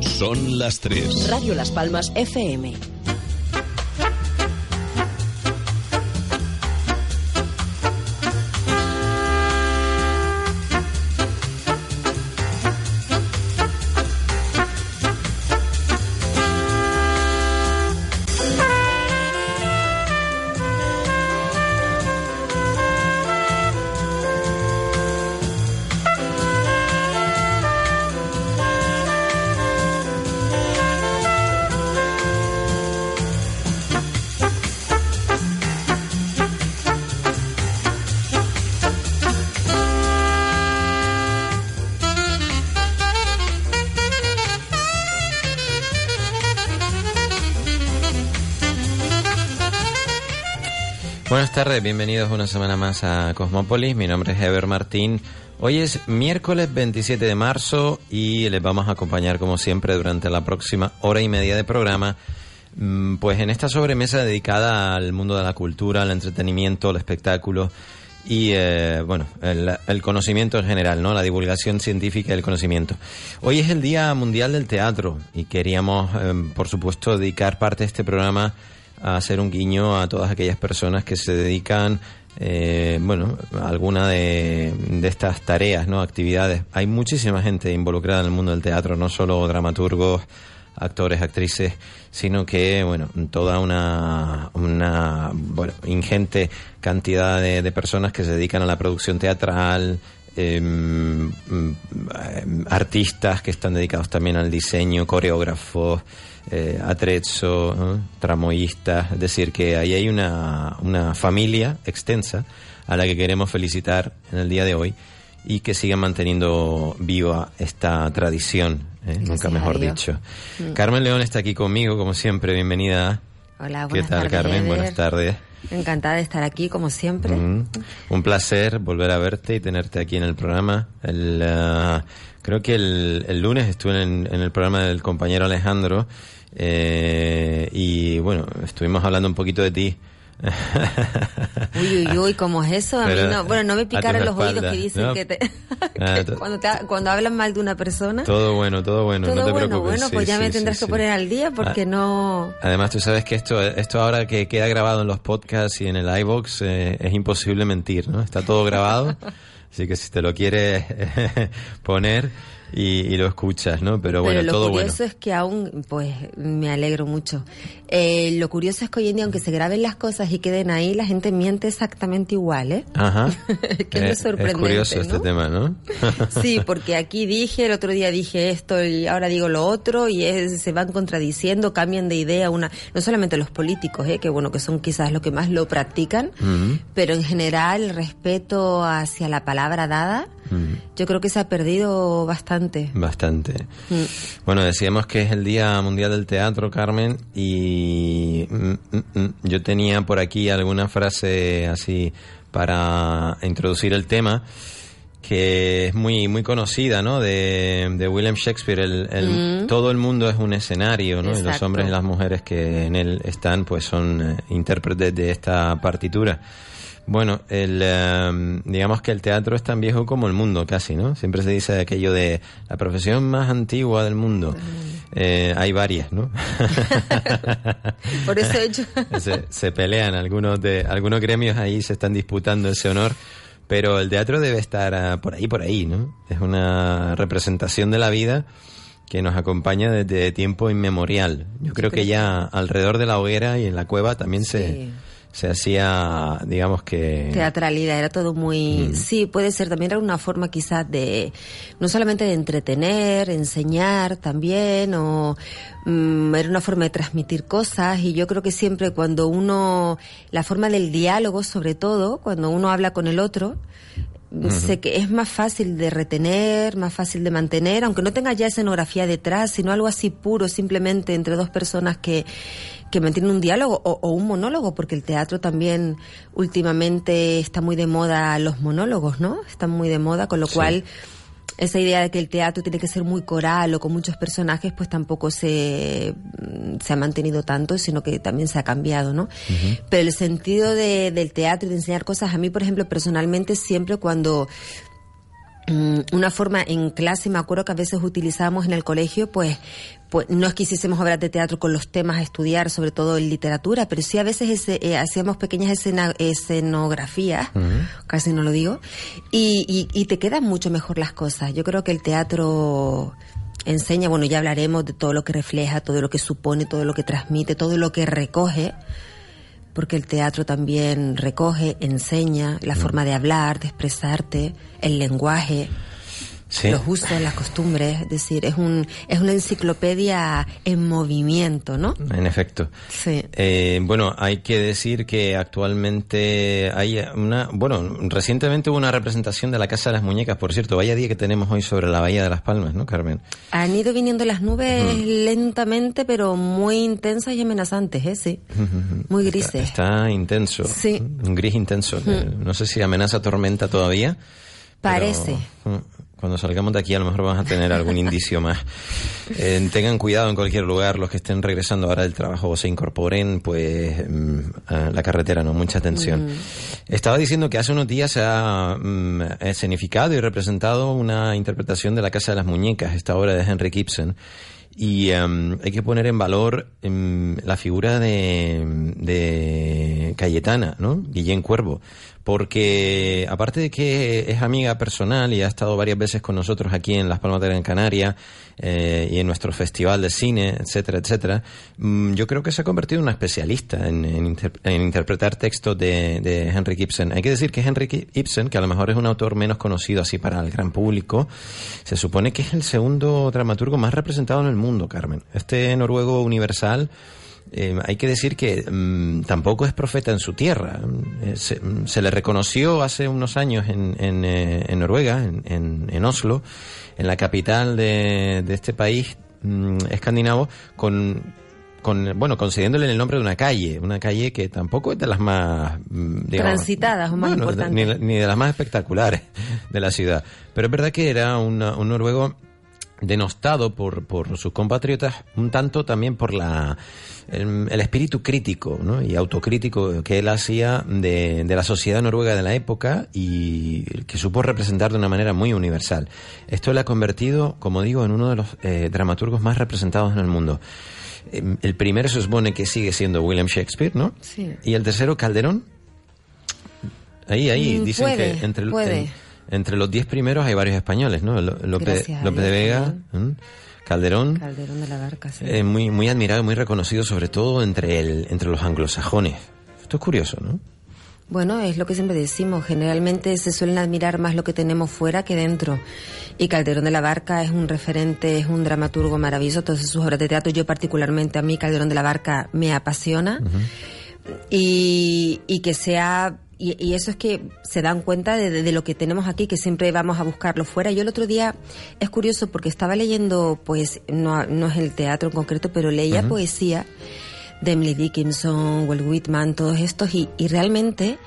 Son las 3. Radio Las Palmas FM. Tardes, bienvenidos una semana más a Cosmópolis. Mi nombre es Ever Martín. Hoy es miércoles 27 de marzo y les vamos a acompañar como siempre durante la próxima hora y media de programa. mm, Pues en esta sobremesa dedicada al mundo de la cultura, al entretenimiento, al espectáculo y eh, bueno, el, conocimiento en general, ¿no? La divulgación científica del conocimiento. Hoy es el Día Mundial del Teatro y queríamos, eh, por supuesto, dedicar parte de este programa a hacer un guiño a todas aquellas personas que se dedican, eh, bueno, alguna de, estas tareas, ¿no? Actividades. Hay muchísima gente involucrada en el mundo del teatro, no solo dramaturgos, actores, actrices, sino que, bueno, toda una, una ingente cantidad de personas que se dedican a la producción teatral, em, em, artistas que están dedicados también al diseño, coreógrafos, eh, atrezzo, ¿no? tramoyistas, es decir, que ahí hay una, una familia extensa a la que queremos felicitar en el día de hoy y que sigan manteniendo viva esta tradición, ¿eh? nunca mejor dicho. Mm. Carmen León está aquí conmigo, como siempre, bienvenida. Hola, ¿Qué buenas tal, tardes, Carmen? Ever. Buenas tardes. Encantada de estar aquí, como siempre. Mm. Un placer volver a verte y tenerte aquí en el programa. El, ah, creo que el, el lunes estuve en, en el programa del compañero Alejandro eh, y bueno, estuvimos hablando un poquito de ti. Uy, uy, uy, ¿cómo es eso? A mí no, bueno, no me picaron los oídos que dicen ¿no? que te... Ah, que cuando, te, cuando hablan mal de una persona. Todo bueno, todo bueno, Todo no te bueno, preocupes. bueno, Sí, pues ya sí, me tendrás sí. que poner al día porque Ah. no... Además, tú sabes que esto, esto ahora que queda grabado en los podcasts y en el iBox eh, es imposible mentir, ¿no? Está todo grabado, así que si te lo quieres poner y, y lo escuchas, ¿no? Pero bueno, Pero lo todo bueno. curioso es que aún, pues, me alegro mucho. Eh, lo curioso es que hoy en día, aunque se graben las cosas y queden ahí, la gente miente exactamente igual, ¿eh? Ajá. que Eh, es sorprendente, curioso este ¿no? tema, ¿no? Sí, porque aquí dije, el otro día dije esto y ahora digo lo otro y es- se van contradiciendo, cambian de idea una, no solamente los políticos, ¿eh? que bueno, que son quizás los que más lo practican, pero en general el respeto hacia la palabra dada, yo creo que se ha perdido bastante. Bastante. Mm. Bueno, decíamos que es el Día Mundial del Teatro, Carmen, y mm, mm, yo tenía por aquí alguna frase así para introducir el tema que es muy muy conocida, ¿no? De, de William Shakespeare. El, el- Mm. Todo el mundo es un escenario, ¿no? Y los hombres y las mujeres que en él están, pues son eh, intérpretes de esta partitura. Bueno, el, eh, digamos que el teatro es tan viejo como el mundo, casi, ¿no? Siempre se dice aquello de la profesión más antigua del mundo. Eh, hay varias, ¿no? Por eso he hecho... se, se pelean algunos de algunos gremios ahí se están disputando ese honor pero el teatro debe estar ah, por ahí por ahí no es una representación de la vida que nos acompaña desde tiempo inmemorial yo creo que ya alrededor de la hoguera y en la cueva también Sí. se hacía digamos que teatralidad, era todo muy... Mm. Sí, puede ser, también era una forma quizás de, no solamente de entretener, enseñar también, o mm, era una forma de transmitir cosas, y yo creo que siempre cuando uno, la forma del diálogo sobre todo, cuando uno habla con el otro, sé que es más fácil de retener, más fácil de mantener, aunque no tenga ya escenografía detrás, sino algo así puro, simplemente entre dos personas que, que mantienen un diálogo o, un monólogo, porque el teatro también últimamente está muy de moda los monólogos, ¿no? Están muy de moda, con lo cual esa idea de que el teatro tiene que ser muy coral o con muchos personajes, pues tampoco se, se ha mantenido tanto, sino que también se ha cambiado, ¿no? Pero el sentido de, del teatro y de enseñar cosas, a mí, por ejemplo, personalmente, siempre cuando mm, una forma en clase, me acuerdo que a veces utilizábamos en el colegio, pues, pues no es que hiciésemos obras de teatro con los temas a estudiar, sobre todo en literatura, pero sí a veces eh, hacíamos pequeñas escena, escenografías, casi no lo digo, y, y, te quedan mucho mejor las cosas. Yo creo que el teatro enseña, bueno, ya hablaremos de todo lo que refleja, todo lo que supone, todo lo que transmite, todo lo que recoge, porque el teatro también recoge, enseña la forma de hablar, de expresarte, el lenguaje los usos, las costumbres, es decir, es un es una enciclopedia en movimiento, ¿no? En efecto. Sí. Eh, bueno, hay que decir que actualmente hay una, bueno, recientemente hubo una representación de la Casa de las Muñecas, por cierto, vaya día que tenemos hoy sobre la Bahía de las Palmas, ¿no, Carmen? Han ido viniendo las nubes lentamente, pero muy intensas y amenazantes, ¿eh? Sí. Muy grises. Está, intenso. Sí. Un gris intenso. No sé si amenaza tormenta todavía. Parece cuando salgamos de aquí a lo mejor vamos a tener algún indicio más. Eh, tengan cuidado en cualquier lugar, los que estén regresando ahora del trabajo o se incorporen, pues mm, a la carretera, no, mucha atención. Estaba diciendo que hace unos días se ha mm, escenificado y representado una interpretación de La Casa de las Muñecas, esta obra de Henry Gibson. Y em, hay que poner en valor em, la figura de, de Cayetana, ¿no? Guillén Cuervo, porque aparte de que es amiga personal y ha estado varias veces con nosotros aquí en Las Palmas de Gran Canaria eh, y en nuestro festival de cine, etcétera, etcétera, mm, yo creo que se ha convertido en una especialista en, interpretar textos de, de, Henry Gibson. Hay que decir que Henry Ibsen, que a lo mejor es un autor menos conocido así para el gran público, se supone que es el segundo dramaturgo más representado en el mundo, Carmen. Este noruego universal eh, hay que decir que mm, tampoco es profeta en su tierra. Eh, mm, se, le reconoció hace unos años en, en, eh, en Noruega, en, en, Oslo, en la capital de, de este país mm, escandinavo, con, con, bueno, concediéndole el nombre de una calle, una calle que tampoco es de las más transitadas o más importantes, ni, de las más espectaculares de la ciudad. Pero es verdad que era un noruego denostado por, por sus compatriotas, un tanto también por la el, espíritu crítico ¿no? y autocrítico que él hacía de, de, la sociedad noruega de la época y que supo representar de una manera muy universal. Esto le ha convertido, como digo, en uno de los eh, dramaturgos más representados en el mundo. Em, el primero se supone que sigue siendo William Shakespeare, ¿no? Sí. Y el tercero, Calderón. Ahí, ahí, mm, dicen que entre, entre los diez primeros hay varios españoles, ¿no? López, López de Vega, Calderón. Calderón de la Barca, sí. Eh, muy, muy admirado, muy reconocido, sobre todo entre, el, entre los anglosajones. Esto es curioso, ¿no? Bueno, es lo que siempre decimos. Generalmente se suelen admirar más lo que tenemos fuera que dentro. Y Calderón de la Barca es un referente, es un dramaturgo maravilloso. Todas sus obras de teatro, yo particularmente, a mí Calderón de la Barca me apasiona. y, y que sea y, eso es que se dan cuenta de, lo que tenemos aquí, que siempre vamos a buscarlo fuera. Yo el otro día es curioso porque estaba leyendo, pues, no, no es el teatro en concreto, pero leía poesía de Emily Dickinson, Walt Whitman, todos estos, y, y realmente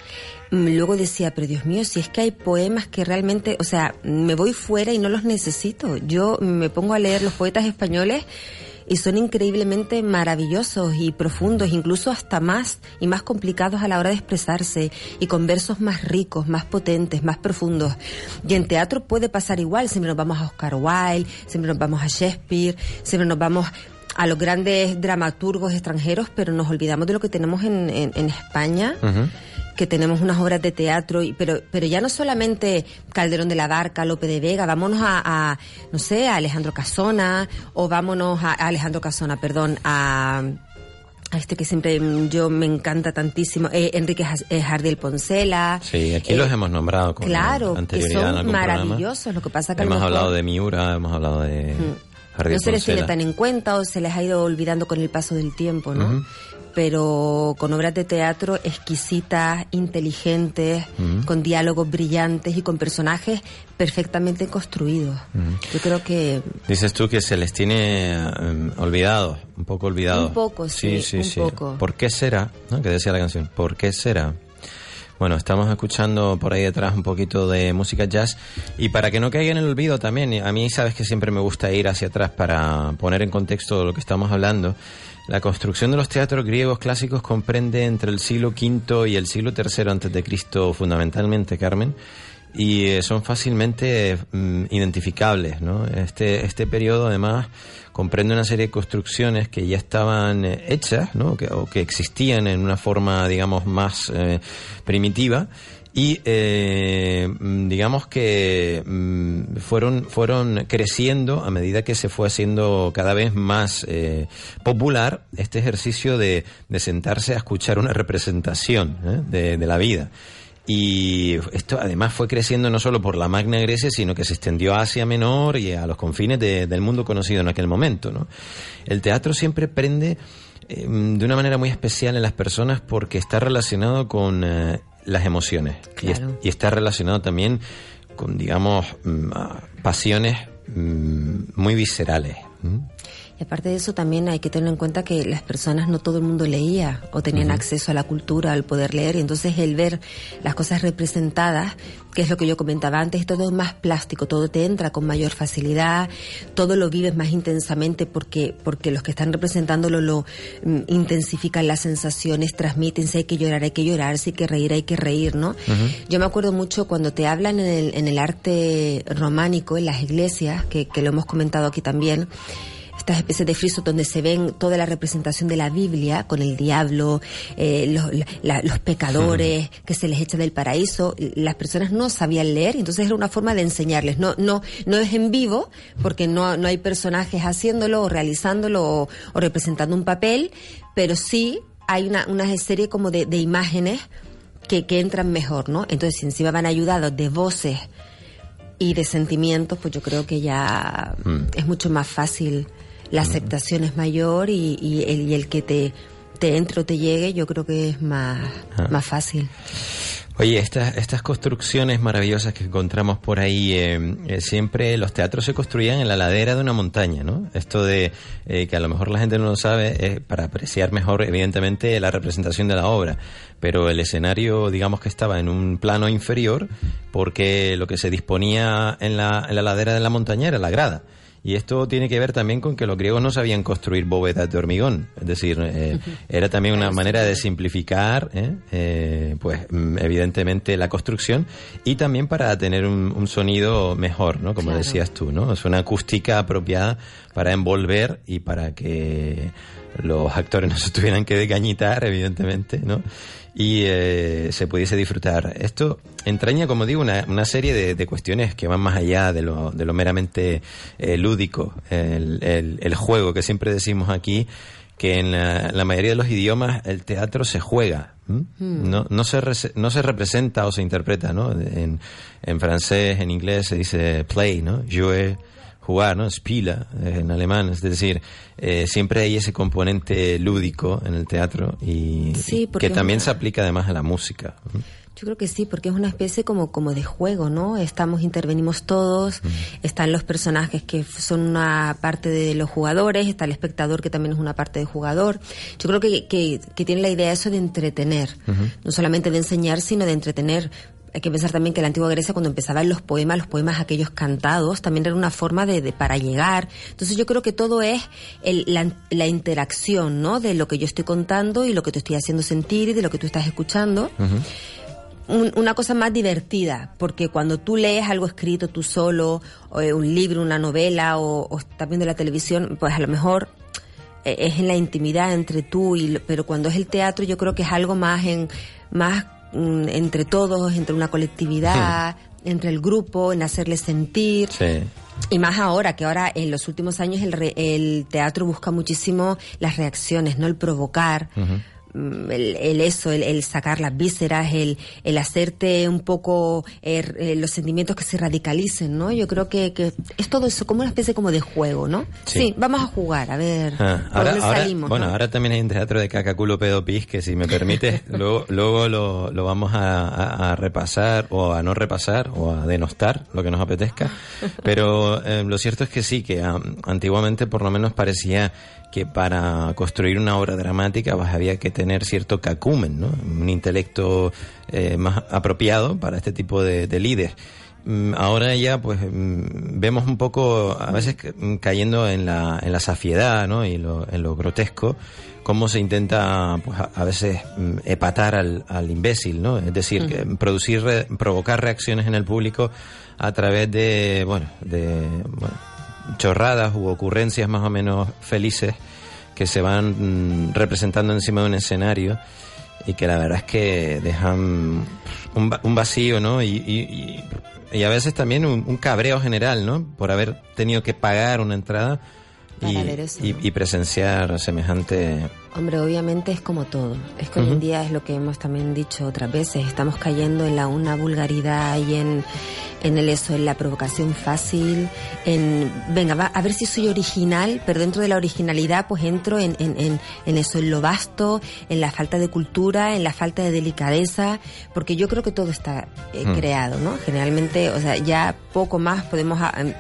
mm, luego decía, pero Dios mío, si es que hay poemas que realmente, o sea, me voy fuera y no los necesito. Yo me pongo a leer los poetas españoles y son increíblemente maravillosos y profundos, incluso hasta más y más complicados a la hora de expresarse y con versos más ricos, más potentes, más profundos. Y en teatro puede pasar igual, siempre nos vamos a Oscar Wilde, siempre nos vamos a Shakespeare, siempre nos vamos a los grandes dramaturgos extranjeros, pero nos olvidamos de lo que tenemos en, en, España que tenemos unas obras de teatro, pero, pero ya no solamente Calderón de la Barca, Lope de Vega, vámonos a, no sé, a Alejandro Casona, o vámonos a, Alejandro Casona, perdón, a a este que siempre yo me encanta tantísimo, eh, Enrique eh, Jardiel Poncela. Sí, aquí los eh, hemos nombrado con Claro, que son maravillosos. Lo que pasa que hemos hablado de Miura, hemos hablado de mm. No se les tiene tan en cuenta o se les ha ido olvidando con el paso del tiempo, ¿no? Pero con obras de teatro exquisitas, inteligentes, con diálogos brillantes y con personajes perfectamente construidos. Yo creo que... Dices tú que se les tiene em, olvidado, un poco olvidado. Un poco, sí, sí, sí, un poco. ¿Por qué será? ¿no? Que decía la canción, ¿por qué será? Bueno, estamos escuchando por ahí detrás un poquito de música jazz y para que no caiga en el olvido también, a mí sabes que siempre me gusta ir hacia atrás para poner en contexto lo que estamos hablando. La construcción de los teatros griegos clásicos comprende entre el siglo V y el siglo III antes de Cristo fundamentalmente, Carmen, y eh, son fácilmente mm, identificables, ¿no? Este este periodo además comprende una serie de construcciones que ya estaban eh, hechas, ¿no? Que, o que existían en una forma, digamos, más eh, primitiva y eh, digamos que mm, fueron fueron creciendo a medida que se fue haciendo cada vez más eh, popular este ejercicio de, de, sentarse a escuchar una representación ¿eh? de, la vida y esto además fue creciendo no solo por la Magna Grecia, sino que se extendió a Asia Menor y a los confines de, del mundo conocido en aquel momento. ¿no? El teatro siempre prende de una manera muy especial en las personas porque está relacionado con las emociones. Y, está relacionado también con, digamos, mm, pasiones mm, muy viscerales. Y aparte de eso también hay que tener en cuenta que las personas no todo el mundo leía o tenían acceso a la cultura, al poder leer, y entonces el ver las cosas representadas, que es lo que yo comentaba antes, todo es más plástico, todo te entra con mayor facilidad, todo lo vives más intensamente porque, porque los que están representándolo lo mm, intensifican las sensaciones, transmiten, si hay que llorar, hay que llorar, si hay que reír, hay que reír, ¿no? Yo me acuerdo mucho cuando te hablan en el, en el arte románico, en las iglesias, que, que lo hemos comentado aquí también, estas especies de frisos donde se ven toda la representación de la Biblia con el diablo, eh, los, los, pecadores que se les echa del paraíso. Las personas no sabían leer, entonces era una forma de enseñarles. No, no, no es en vivo porque no, no hay personajes haciéndolo o realizándolo o, representando un papel, pero sí hay una, una serie como de, de imágenes que, que entran mejor, ¿no? Entonces, si encima van ayudados de voces y de sentimientos, pues yo creo que ya mm. es mucho más fácil la aceptación es mayor y, y, el, y el que te, te entre o te llegue, yo creo que es más, ah. más fácil. Oye, estas, estas construcciones maravillosas que encontramos por ahí, eh, eh, siempre los teatros se construían en la ladera de una montaña, ¿no? Esto de eh, que a lo mejor la gente no lo sabe, es para apreciar mejor, evidentemente, la representación de la obra. Pero el escenario, digamos que estaba en un plano inferior, porque lo que se disponía en la, en la ladera de la montaña era la grada. Y esto tiene que ver también con que los griegos no sabían construir bóvedas de hormigón. Es decir, eh, era también una manera de simplificar, ¿eh? Eh, pues mm, evidentemente, la construcción y también para tener un, sonido mejor, ¿no? Como decías tú, ¿no? Es una acústica apropiada para envolver y para que los actores no se tuvieran que decañitar, evidentemente, ¿no? Y eh, se pudiese disfrutar. Esto entraña, como digo, una, una serie de, de, cuestiones que van más allá de lo, de lo meramente eh, lúdico, el, el, el, juego que siempre decimos aquí, que en la, la mayoría de los idiomas el teatro se juega, hmm. no, no, se no se representa o se interpreta, ¿no? En, en francés, en inglés se dice play, ¿no? Jouer jugar, ¿no? Spila en alemán, es decir, eh, siempre hay ese componente lúdico en el teatro y, que también se aplica además a la música. Yo creo que sí, porque es una especie como, como de juego, ¿no? Estamos, intervenimos todos, están los personajes que son una parte de los jugadores, está el espectador que también es una parte del jugador. Yo creo que, que, que tiene la idea eso de entretener, no solamente de enseñar, sino de entretener hay que pensar también que la antigua Grecia cuando empezaban los poemas, los poemas aquellos cantados, también era una forma de, de para llegar. Entonces yo creo que todo es el, la, la, interacción, ¿no? De lo que yo estoy contando y lo que te estoy haciendo sentir y de lo que tú estás escuchando. Un, una cosa más divertida, porque cuando tú lees algo escrito tú solo, o eh, un libro, una novela, o, o estás viendo la televisión, pues a lo mejor eh, es en la intimidad entre tú y pero cuando es el teatro yo creo que es algo más en más Mm, entre todos, entre una colectividad, entre el grupo, en hacerles sentir. Y más ahora, que ahora en los últimos años el, el teatro busca muchísimo las reacciones, ¿no? El provocar. El, eso, el, sacar las vísceras, el, el hacerte un poco er, eh, los sentimientos que se radicalicen, ¿no? Yo creo que, que, es todo eso como una especie como de juego, ¿no? Sí, vamos a jugar, a ver. Ah, ahora, salimos, bueno, ahora también hay un teatro de cacaculo pedopis que si me permite, luego, luego lo, lo vamos a, a, repasar o a no repasar o a denostar, lo que nos apetezca. Pero eh, lo cierto es que sí, que antiguamente por lo menos parecía que para construir una obra dramática pues, había que tener cierto cacumen, ¿no? un intelecto eh, más apropiado para este tipo de, de líder. Mm, ahora ya pues mm, vemos un poco a veces mm, cayendo en la, en la safiedad ¿no? y en lo grotesco cómo se intenta pues a, veces epatar al, al, imbécil, ¿no? Es decir, producir, provocar reacciones en el público a través de, bueno, de chorradas u ocurrencias más o menos felices que se van mm, representando encima de un escenario y que la verdad es que dejan un, vacío, ¿no? Y, y, a veces también un, cabreo general, ¿no? Por haber tenido que pagar una entrada y, presenciar semejante Hombre, obviamente es como todo. Es que hoy en día es lo que hemos también dicho otras veces. Estamos cayendo en la una vulgaridad y en, en el eso, en la provocación fácil, en venga, va, a ver si soy original, pero dentro de la originalidad pues entro en, en, en, eso, en lo vasto, en la falta de cultura, en la falta de delicadeza, porque yo creo que todo está eh, mm. creado, ¿no? Generalmente, o sea, ya poco más podemos, em,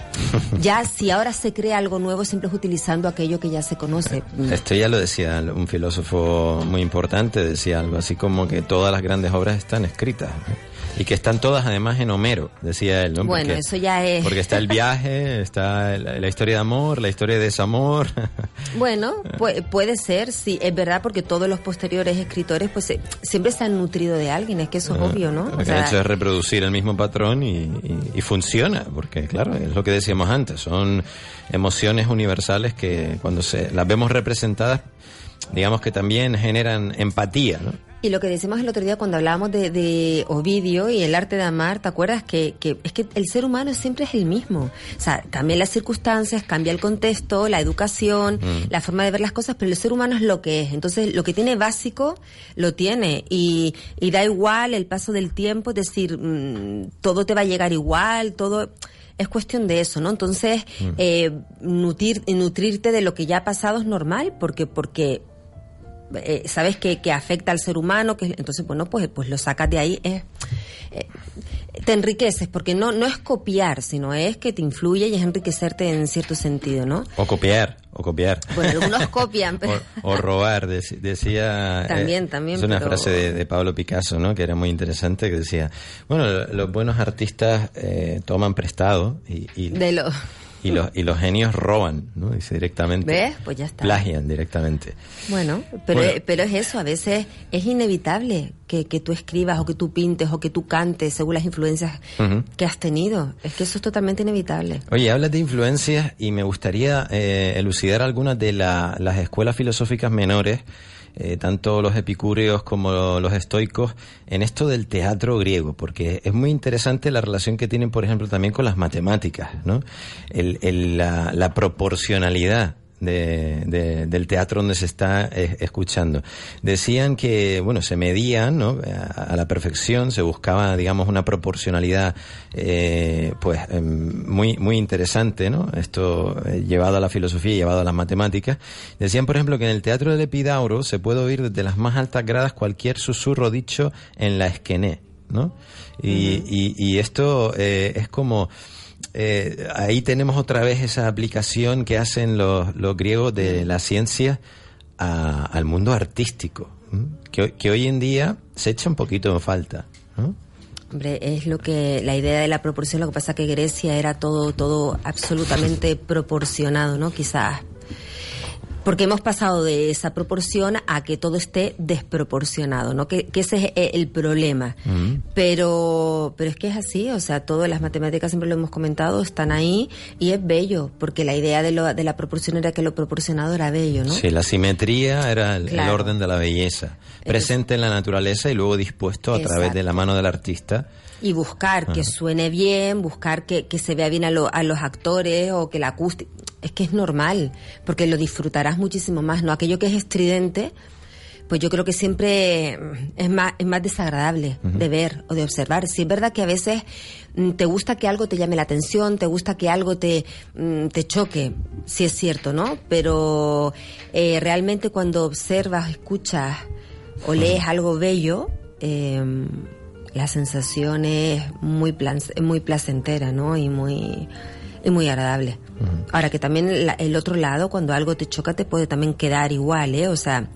ya si ahora se crea algo nuevo siempre es utilizando aquello que ya se conoce. Esto ya lo decía un filósofo muy importante, decía algo así como que todas las grandes obras están escritas. Y que están todas además en Homero, decía él. ¿no? Bueno, eso ya es. Porque está el viaje, está la, historia de amor, la historia de desamor. Bueno, puede ser, sí, es verdad, porque todos los posteriores escritores pues siempre se han nutrido de alguien, es que eso es obvio, ¿no? Lo que han hecho es reproducir el mismo patrón y, y funciona, porque claro, es lo que decíamos antes, son emociones universales que cuando se las vemos representadas digamos que también generan empatía, ¿no? Y lo que decimos el otro día cuando hablábamos de, de Ovidio y el arte de amar, ¿te acuerdas? Que, que, es que el ser humano siempre es el mismo. O sea, cambian las circunstancias, cambia el contexto, la educación, mm. la forma de ver las cosas, pero el ser humano es lo que es. Entonces, lo que tiene básico, lo tiene. Y, y da igual el paso del tiempo, es decir, mm, todo te va a llegar igual, todo es cuestión de eso, ¿no? Entonces, mm. eh, nutrir, nutrirte de lo que ya ha pasado es normal, porque, porque eh, sabes que, que, afecta al ser humano, que entonces bueno pues pues lo sacas de ahí, eh, te enriqueces porque no no es copiar, sino es que te influye y es enriquecerte en cierto sentido, ¿no? O copiar, o copiar. Bueno, algunos copian, pero... o, robar, decía. Eh, también, también. Es una frase de, Pablo Picasso, ¿no? Que era muy interesante, que decía, bueno, los buenos artistas toman prestado y, y de lo y los, y los genios roban, ¿no? Dice directamente. ¿Ves? Pues ya está. Plagian directamente. Bueno, pero, pero es eso, a veces es inevitable que, que, tú escribas o que tú pintes o que tú cantes según las influencias que has tenido. Es que eso es totalmente inevitable. Oye, hablas de influencias y me gustaría eh, elucidar algunas de las escuelas filosóficas menores eh, tanto los epicúreos como los estoicos, en esto del teatro griego, porque es muy interesante la relación que tienen, por ejemplo, también con las matemáticas, ¿no? El, la, la proporcionalidad de, del teatro donde se está eh, escuchando. Decían que, bueno, se medían ¿no? a, la perfección, se buscaba, digamos, una proporcionalidad eh, pues em, muy, muy interesante, ¿no? Esto eh, llevado a la filosofía y llevado a las matemáticas. Decían, por ejemplo, que en el teatro del Epidauro se puede oír desde las más altas gradas cualquier susurro dicho en la esquené, ¿no? Y, y, y esto es como eh, ahí tenemos otra vez esa aplicación que hacen los, los griegos de la ciencia al mundo artístico, que, que, hoy en día se echa un poquito en falta. Hombre, es lo que la idea de la proporción, lo que pasa que Grecia era todo todo absolutamente proporcionado, ¿no? Quizás porque hemos pasado de esa proporción a que todo esté desproporcionado, ¿no? Que, ese es e, el problema. Pero, pero es que es así, o sea, todas las matemáticas siempre lo hemos comentado, están ahí y es bello, porque la idea de, lo, de la proporción era que lo proporcionado era bello, ¿no? Sí, la simetría era el, orden de la belleza, presente en la naturaleza y luego dispuesto a través de la mano del artista y buscar que suene bien, buscar que, que se vea bien a, a, los actores o que la acústica. Es que es normal, porque lo disfrutarás muchísimo más, ¿no? Aquello que es estridente, pues yo creo que siempre mm, es más, es más desagradable de ver o de observar. Si es verdad que a veces mm, te gusta que algo te llame la atención, te gusta que algo te, mm, te choque, sí es cierto, ¿no? Pero eh, realmente cuando observas, escuchas o lees algo bello, eh, la sensación es muy, plan, muy placentera, ¿no? Y muy, y muy agradable. Ahora que también el otro lado, cuando algo te choca, te puede también quedar igual, ¿eh? O sea,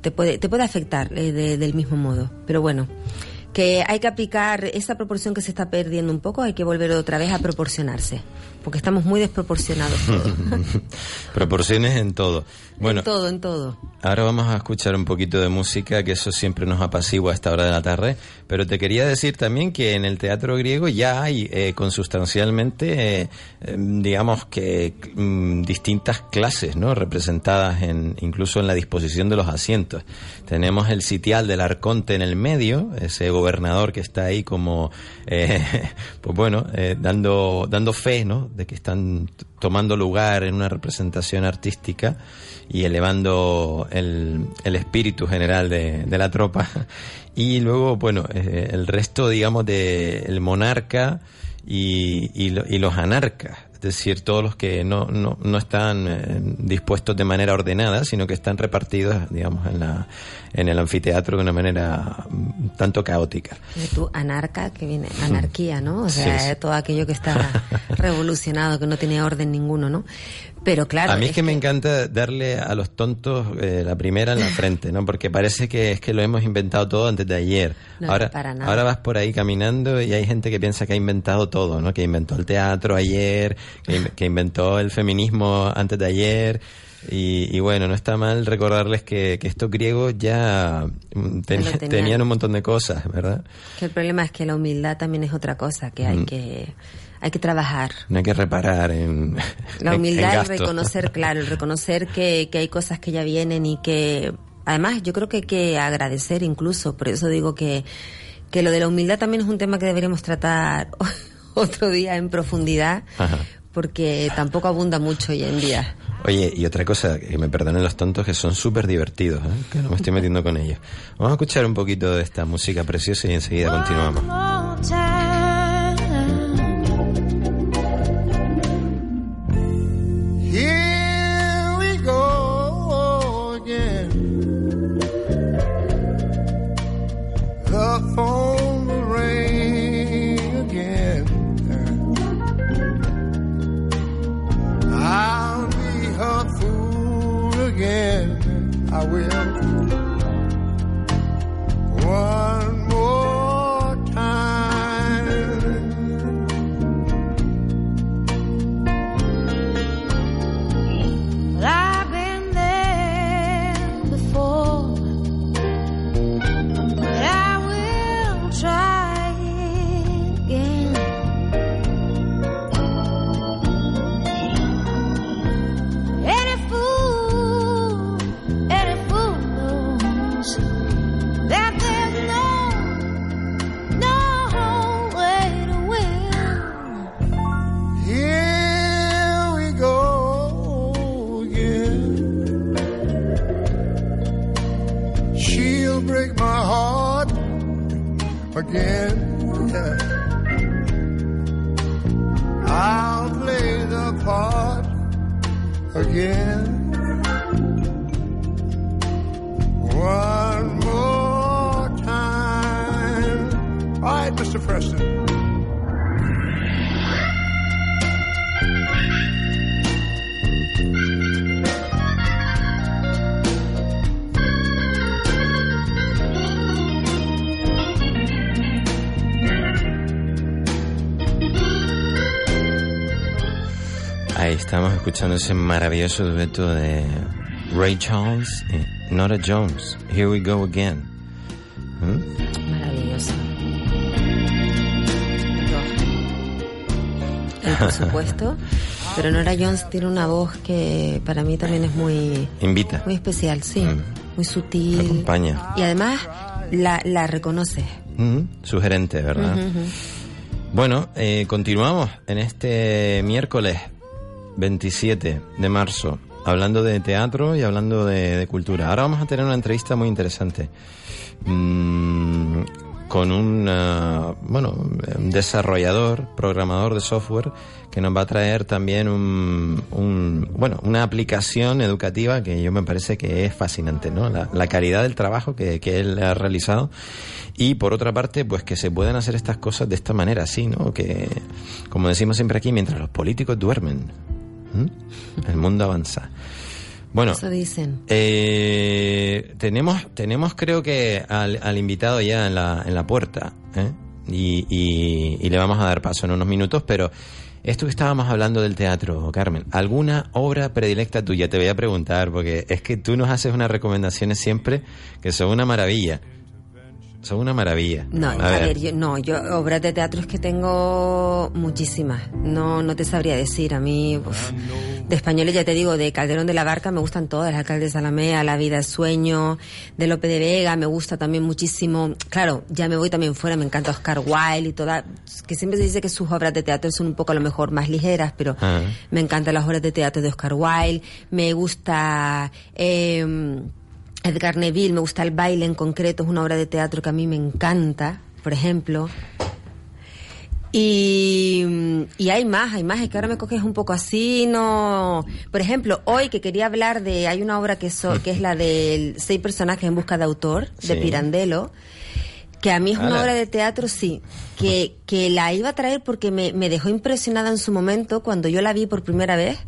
te puede, te puede afectar eh, del mismo modo. Pero bueno, que hay que aplicar esa proporción que se está perdiendo un poco, hay que volver otra vez a proporcionarse, porque estamos muy desproporcionados. Proporciones en todo. Bueno, en todo, en todo. Ahora vamos a escuchar un poquito de música, que eso siempre nos apacigua a esta hora de la tarde. Pero te quería decir también que en el teatro griego ya hay eh, consustancialmente, eh, em, digamos que mm, distintas clases, ¿no? Representadas en, incluso en la disposición de los asientos. Tenemos el sitial del arconte en el medio, ese gobernador que está ahí como, eh, pues bueno, dando, dando fe, ¿no? De que están tomando lugar en una representación artística y elevando el, el espíritu general de, de, la tropa. Y luego, bueno, eh, el resto, digamos, de el monarca y, y, y los anarcas es decir, todos los que no, no, no están eh, dispuestos de manera ordenada, sino que están repartidos, digamos, en, la, en el anfiteatro de una manera mm, tanto caótica. Y tú, anarca, que viene, anarquía, ¿no? O sea, todo aquello que está revolucionado, que no tiene orden ninguno, ¿no? Pero claro. A mí es, que, me encanta darle a los tontos eh, la primera en la frente, ¿no? Porque parece que es que lo hemos inventado todo antes de ayer. No, ahora, para nada. ahora vas por ahí caminando y hay gente que piensa que ha inventado todo, ¿no? Que inventó el teatro ayer, que, que inventó el feminismo antes de ayer. Y, y, bueno, no está mal recordarles que, que estos griegos ya mm, ten, Lo tenían. tenían un montón de cosas, ¿verdad? Que el problema es que la humildad también es otra cosa, que hay Mm. que hay que trabajar. No hay que reparar en. La humildad, en gastos. reconocer, claro, el reconocer que, que hay cosas que ya vienen y que, además, yo creo que hay que agradecer incluso. Por eso digo que, que lo de la humildad también es un tema que deberíamos tratar otro día en profundidad, Ajá. porque tampoco abunda mucho hoy en día. Oye, y otra cosa, que me perdonen los tontos, que son súper divertidos, ¿eh? que no me estoy metiendo con ellos. Vamos a escuchar un poquito de esta música preciosa y enseguida continuamos. Fool again. I will. Escuchando ese maravilloso dueto de Ray Charles y Nora Jones. Here we go again. ¿Mm? Maravilloso. Y por supuesto, pero Nora Jones tiene una voz que para mí también es muy, Invita. muy especial, sí, Mm. muy sutil. Acompaña. Y además la, la reconoce. Mm, Sugerente, ¿verdad? Bueno, eh, continuamos en este miércoles 27 de marzo hablando de teatro y hablando de, cultura. Ahora vamos a tener una entrevista muy interesante. Mm, con un, ah, bueno, desarrollador, programador de software que nos va a traer también un, bueno, una aplicación educativa que yo me parece que es fascinante, ¿no? La, la calidad del trabajo que, que él ha realizado y por otra parte, pues que se pueden hacer estas cosas de esta manera, así, ¿no? Que, como decimos siempre aquí, mientras los políticos duermen, el mundo avanza. Bueno, Eso dicen. eh, tenemos, tenemos creo que al, al invitado ya en la, en la puerta, ¿eh? y, y- y le vamos a dar paso en unos minutos, pero esto que estábamos hablando del teatro, Carmen, ¿alguna obra predilecta tuya? Te voy a preguntar, porque es que tú nos haces unas recomendaciones siempre que son una maravilla. Son una maravilla. No, a, ver, yo, no, yo obras de teatro es que tengo muchísimas. No, no te sabría decir. A mí, uf, de españoles ya te digo, de Calderón de la Barca me gustan todas. El alcalde de Salamea, La vida es sueño, de Lope de Vega me gusta también muchísimo. Claro, ya me voy también fuera, me encanta Oscar Wilde y toda, que siempre se dice que sus obras de teatro son un poco a lo mejor más ligeras, pero Ah. me encantan las obras de teatro de Oscar Wilde. Me gusta, eh, Edgar Neville, me gusta el baile en concreto, es una obra de teatro que a mí me encanta, por ejemplo. Y, y hay más, hay más, es que ahora me coges un poco así, no... Por ejemplo, hoy que quería hablar de... Hay una obra que, so- que es la de Seis personajes en busca de autor, de. Pirandello, que a mí es una obra de teatro, sí, que, que la iba a traer porque me, me dejó impresionada en su momento cuando yo la vi por primera vez,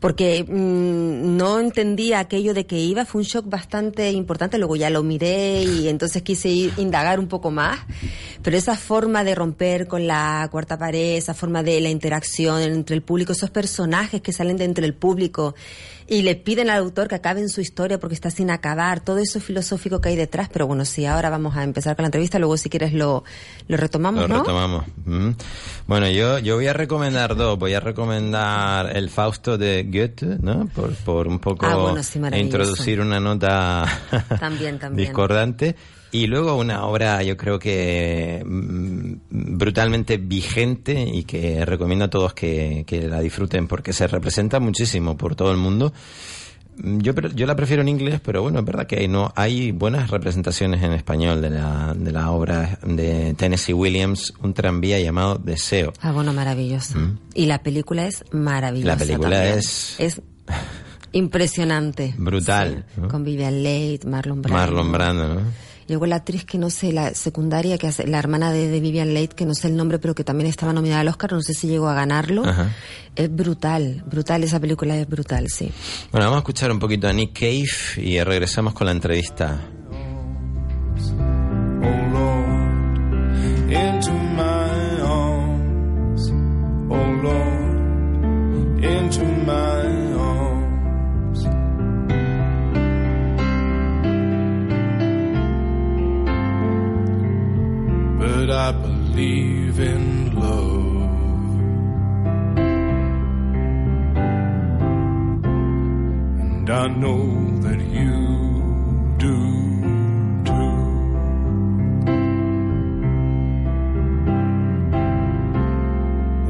porque mm, no entendía aquello de que iba, fue un shock bastante importante, luego ya lo miré y entonces quise ir, indagar un poco más, pero esa forma de romper con la cuarta pared, esa forma de la interacción entre el público, esos personajes que salen de entre el público y le piden al autor que acabe en su historia porque está sin acabar, todo eso filosófico que hay detrás, pero bueno, sí, ahora vamos a empezar con la entrevista, luego si quieres lo, lo retomamos, Lo ¿no? retomamos. Mm. Bueno, yo, yo voy a recomendar dos. Voy a recomendar el Fausto de Goethe, ¿no? Por, por un poco Ah, bueno, sí, maravilloso. introducir una nota También, también. discordante. Y luego una obra, yo creo que mm, brutalmente vigente y que recomiendo a todos que, que la disfruten porque se representa muchísimo por todo el mundo. Mm, Yo, yo la prefiero en inglés, pero bueno, es verdad que hay, no, hay buenas representaciones en español de la, de la obra de Tennessee Williams, un tranvía llamado Deseo. Ah, bueno, maravilloso. Y la película es maravillosa. Mm. La película también. es- Es impresionante. Brutal, Sí, ¿no? Con Vivian Leigh, Marlon Brando. Marlon Brando, ¿no? Y luego la actriz que no sé, la secundaria, que hace, la hermana de, de Vivian Leigh, que no sé el nombre, pero que también estaba nominada al Oscar, no sé si llegó a ganarlo. Ajá. Es brutal, brutal, esa película es brutal, sí. Bueno, vamos a escuchar un poquito a Nick Cave y regresamos con la entrevista. oh Lord, into my arms, oh Lord, into my arms. But I believe in love. And I know that you do too.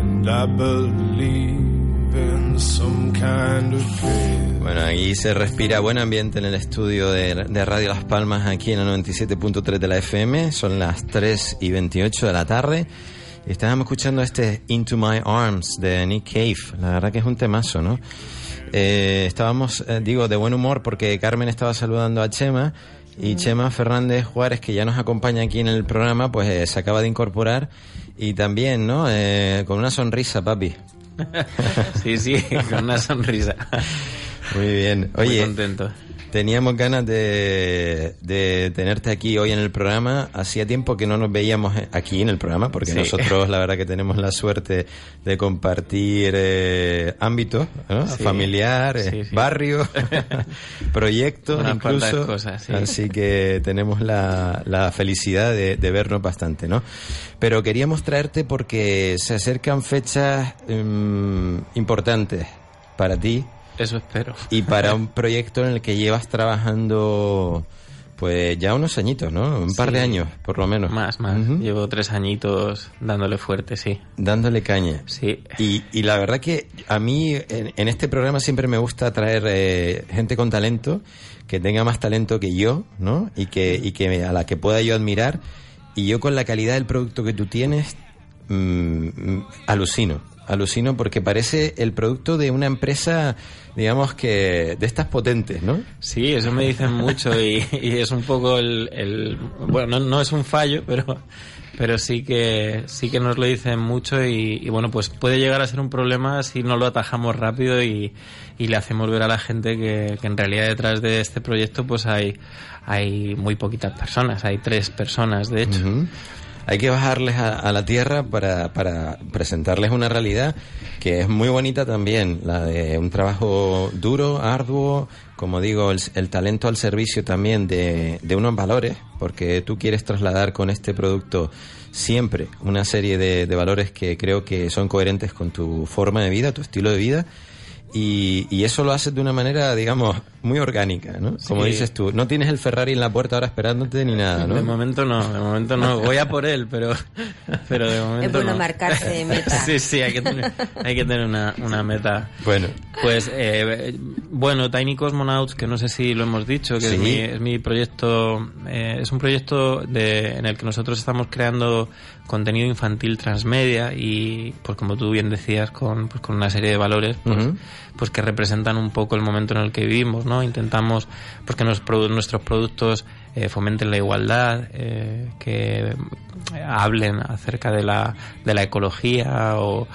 And I believe in some kind of bed. Bueno, aquí se respira buen ambiente en el estudio de, de Radio Las Palmas, aquí en la 97.3 de la FM. Son las 3 y 28 de la tarde. Y estábamos escuchando este Into My Arms de Nick Cave. La verdad que es un temazo, ¿no? Eh, estábamos, eh, digo, de buen humor porque Carmen estaba saludando a Chema y Chema Fernández Juárez, que ya nos acompaña aquí en el programa, pues eh, se acaba de incorporar y también, ¿no? Eh, con una sonrisa, papi. Sí, sí, con una sonrisa. Muy bien. Muy Oye, contento. teníamos ganas de, de tenerte aquí hoy en el programa. Hacía tiempo que no nos veíamos aquí en el programa, porque Sí. nosotros la verdad que tenemos la suerte de compartir eh, ámbitos, ¿no? Sí. familiar, eh, Sí, proyectos Unas incluso. cosas. Así que tenemos la, la felicidad de, de vernos bastante, ¿no? Pero queríamos traerte porque se acercan fechas mm, importantes para ti Eso espero. y para un proyecto en el que llevas trabajando Pues ya unos añitos, ¿no? Un par de años, por lo menos. Más, más. Llevo tres añitos dándole fuerte, sí. Dándole caña. Sí. Y, y la verdad que a mí en, en este programa siempre me gusta traer eh, gente con talento, que tenga más talento que yo, ¿no? Y que, y que a la que pueda yo admirar. Y yo con la calidad del producto que tú tienes, mm, mm, alucino. Alucino porque parece el producto de una empresa, digamos que de estas potentes, ¿no? Sí, eso me dicen mucho y, y es un poco el, el- bueno, no, no es un fallo, pero pero sí que sí que nos lo dicen mucho y, y, bueno, pues puede llegar a ser un problema si no lo atajamos rápido y, y le hacemos ver a la gente que, que en realidad detrás de este proyecto pues hay hay muy poquitas personas, hay tres personas de hecho. Ujú. Hay que bajarles a, a la tierra para, para presentarles una realidad que es muy bonita también, la de un trabajo duro, arduo, como digo, el, el talento al servicio también de, de unos valores, porque tú quieres trasladar con este producto siempre una serie de, de valores que creo que son coherentes con tu forma de vida, tu estilo de vida. Y, y eso lo haces de una manera, digamos, muy orgánica, ¿no? Como Sí. dices tú, no tienes el Ferrari en la puerta ahora esperándote ni nada, ¿no? De momento no, de momento no. Voy a por él, pero, pero de momento Es bueno no. marcarse meta. Sí, sí, hay que tener, hay que tener una, una meta. Bueno, Pues, eh, bueno, Tiny Cosmonauts, que no sé si lo hemos dicho, que Sí. es, mi, es mi proyecto, eh, es un proyecto de, en el que nosotros estamos creando contenido infantil transmedia y, pues como tú bien decías, con, pues, con una serie de valores, pues, pues que representan un poco el momento en el que vivimos, ¿no? Intentamos pues que nos nuestros productos eh, fomenten la igualdad, eh, que hablen acerca de la, de la ecología o,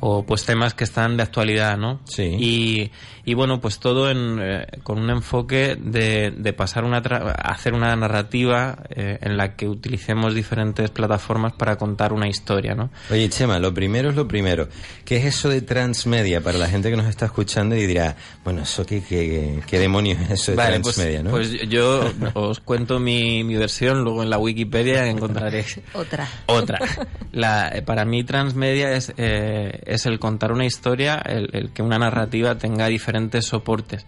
o pues temas que están de actualidad, ¿no? Sí. Y, y bueno, pues todo en, eh, con un enfoque de, de pasar una tra- hacer una narrativa eh, en la que utilicemos diferentes plataformas para contar una historia, ¿no? Oye, Chema, lo primero es lo primero. ¿Qué es eso de transmedia para la gente que nos está escuchando y dirá, bueno, eso qué, qué, qué demonios es eso de Vale, pues, transmedia, no? pues yo os cuento mi, mi versión, luego en la Wikipedia encontraréis Otra. otra. La, para mí transmedia es, eh, es el contar una historia, el, el que una narrativa tenga diferentes soportes.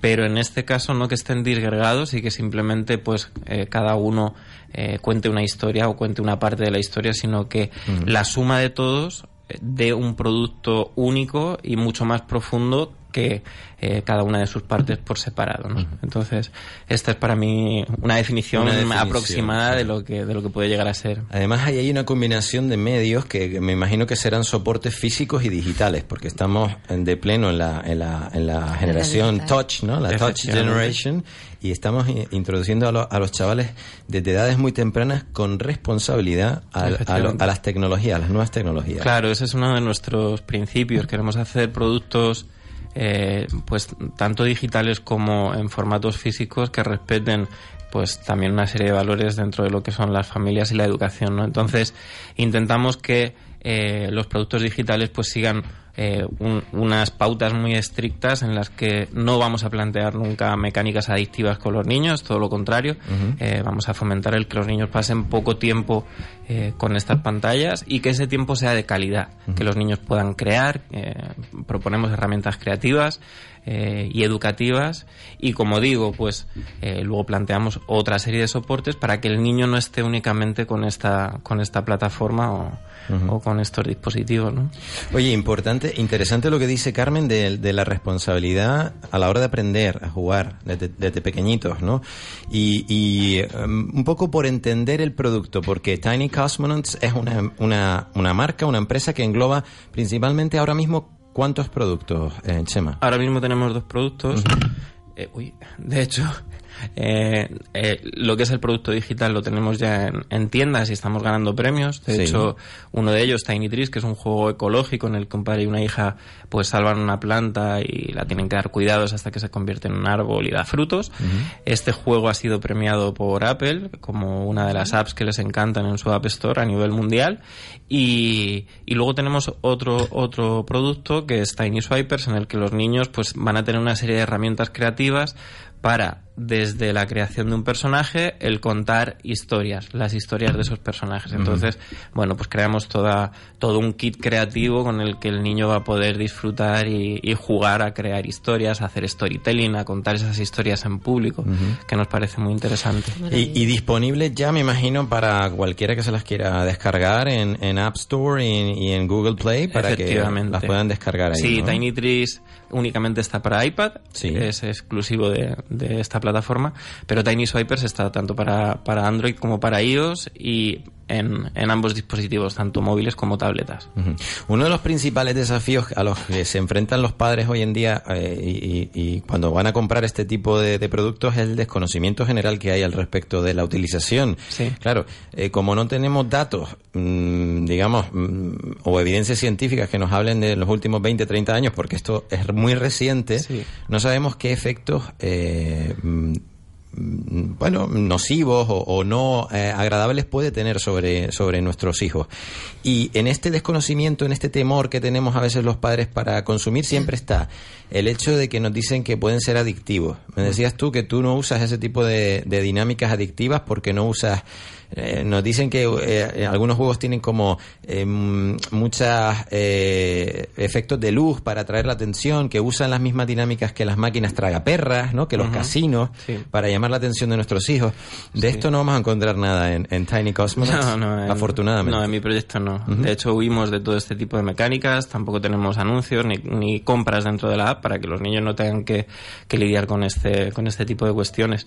Pero en este caso no que estén disgregados y que simplemente pues eh, cada uno eh, cuente una historia o cuente una parte de la historia, sino que la suma de todos eh, dé un producto único y mucho más profundo que eh, cada una de sus partes por separado. ¿no? Entonces, esta es para mí una definición, Una definición, aproximada de lo que de lo que puede llegar a ser. Además, ahí hay una combinación de medios que me imagino que serán soportes físicos y digitales, porque estamos en- de pleno en la, en la, en la generación. Touch, ¿no? La Touch. Generation, y estamos introduciendo a, lo- a los chavales desde edades muy tempranas con responsabilidad a, a lo- Efectivamente. a las tecnologías, a las nuevas tecnologías. Claro, ese es uno de nuestros principios. Queremos hacer productos eh, pues tanto digitales como en formatos físicos que respeten pues también una serie de valores dentro de lo que son las familias y la educación, ¿no? Entonces, intentamos que eh, los productos digitales pues sigan eh, un- unas pautas muy estrictas en las que no vamos a plantear nunca mecánicas adictivas con los niños, todo lo contrario. Eh, vamos a fomentar el que los niños pasen poco tiempo eh, con estas pantallas y que ese tiempo sea de calidad, que los niños puedan crear. eh, proponemos herramientas creativas eh, y educativas y como digo, pues eh, luego planteamos otra serie de soportes para que el niño no esté únicamente con esta con esta plataforma o, o con estos dispositivos, ¿no? Oye, importante, interesante lo que dice Carmen de, de la responsabilidad a la hora de aprender a jugar desde, desde pequeñitos, ¿no? Y, y, um, un poco por entender el producto, porque Tiny Cosmonauts es una, una, una marca, una empresa que engloba principalmente ahora mismo cuántos productos, eh, Chema. Ahora mismo tenemos dos productos. Eh, uy, de hecho, eh, eh, lo que es el producto digital lo tenemos ya en, en tiendas y estamos ganando premios. De Sí. hecho, uno de ellos, Tiny Trees, que es un juego ecológico en el que un padre y una hija pues salvan una planta y la tienen que dar cuidados hasta que se convierte en un árbol y da frutos. Este juego ha sido premiado por Apple como una de las apps que les encantan en su App Store a nivel mundial. Y, y luego tenemos otro, otro producto que es Tiny Swipers, en el que los niños pues van a tener una serie de herramientas creativas para desde la creación de un personaje el contar historias, las historias de esos personajes. Entonces, bueno, pues creamos toda, todo un kit creativo con el que el niño va a poder disfrutar y, y jugar a crear historias, a hacer storytelling, a contar esas historias en público, que nos parece muy interesante. Y, y disponible ya, me imagino, para cualquiera que se las quiera descargar en, en App Store y, y en Google Play para que las puedan descargar ahí. Sí, ¿no? Tiny Trees únicamente está para iPad, Sí. es exclusivo de, de esta plataforma, pero Tiny Swipers está tanto para, para Android como para iOS y en, en ambos dispositivos, tanto móviles como tabletas. Uno de los principales desafíos a los que se enfrentan los padres hoy en día eh, y, cuando van a comprar este tipo de, de productos es el desconocimiento general que hay al respecto de la utilización. Sí. Claro, eh, como no tenemos datos, mm, digamos, mm, o evidencias científicas que nos hablen de los últimos 20, 30 años, porque esto es muy reciente, Sí. no sabemos qué efectos eh, mm, bueno, nocivos o, o no eh, agradables puede tener sobre, sobre nuestros hijos. Y en este desconocimiento, en este temor que tenemos a veces los padres para consumir, siempre está el hecho de que nos dicen que pueden ser adictivos. Me decías tú que tú no usas ese tipo de, de dinámicas adictivas porque no usas... eh, nos dicen que eh, algunos juegos tienen como eh, muchos efectos de luz para atraer la atención, que usan las mismas dinámicas que las máquinas tragaperras, ¿no? que los casinos, Sí. para llamar la atención de nuestros hijos. De esto no vamos a encontrar nada en, en Tiny Cosmonauts, No, no, en- afortunadamente. No, en mi proyecto no. De hecho, huimos de todo este tipo de mecánicas, tampoco tenemos anuncios ni, ni compras dentro de la app para que los niños no tengan que, que lidiar con este, con este tipo de cuestiones.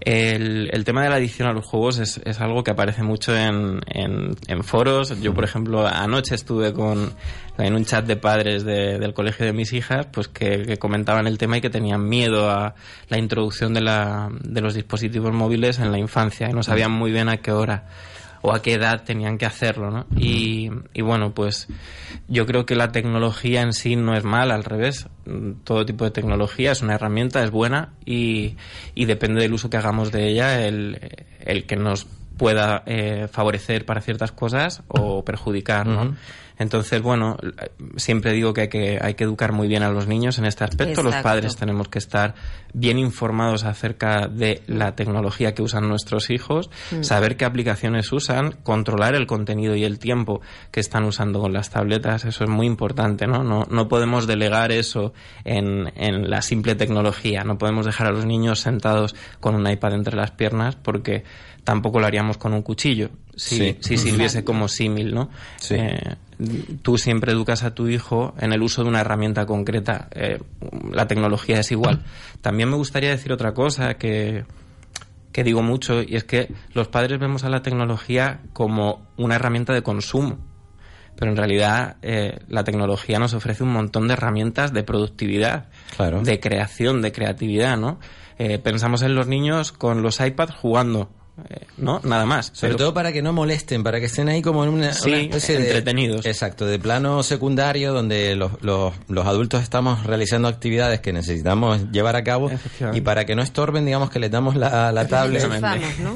el, el tema de la adicción a los juegos es, es algo que aparece mucho en, en, en foros. Yo, por ejemplo, anoche estuve con en un chat de padres de- del colegio de mis hijas, pues que, que comentaban el tema y que tenían miedo a la introducción de, la, de los dispositivos móviles en la infancia y no sabían muy bien a qué hora o a qué edad tenían que hacerlo, ¿no? Y, y bueno, pues yo creo que la tecnología en sí no es mala, al revés. Todo tipo de tecnología es una herramienta, es buena y, y depende del uso que hagamos de ella, el, el que nos pueda eh, favorecer para ciertas cosas o perjudicar, ¿no? Entonces, bueno, siempre digo que hay, que hay que educar muy bien a los niños en este aspecto. Los padres tenemos que estar bien informados acerca de la tecnología que usan nuestros hijos, saber qué aplicaciones usan, controlar el contenido y el tiempo que están usando con las tabletas. Eso es muy importante, ¿no? No, no podemos delegar eso en, en la simple tecnología. No podemos dejar a los niños sentados con un iPad entre las piernas porque tampoco lo haríamos con un cuchillo. Si, Sí. si sirviese como símil, ¿no? Sí. Eh, tú siempre educas a tu hijo en el uso de una herramienta concreta. Eh, la tecnología es igual. También me gustaría decir otra cosa que, que digo mucho y es que los padres vemos a la tecnología como una herramienta de consumo. Pero en realidad eh, la tecnología nos ofrece un montón de herramientas de productividad, Claro. de creación, de creatividad, ¿no? Eh, pensamos en los niños con los iPads jugando, eh, ¿no? Nada más. Sobre Pero- todo para que no molesten, para que estén ahí como en una, Sí, una especie de... entretenidos. Exacto, de plano secundario donde los, los, los adultos estamos realizando actividades que necesitamos llevar a cabo y para que no estorben, digamos que les damos la, la tablet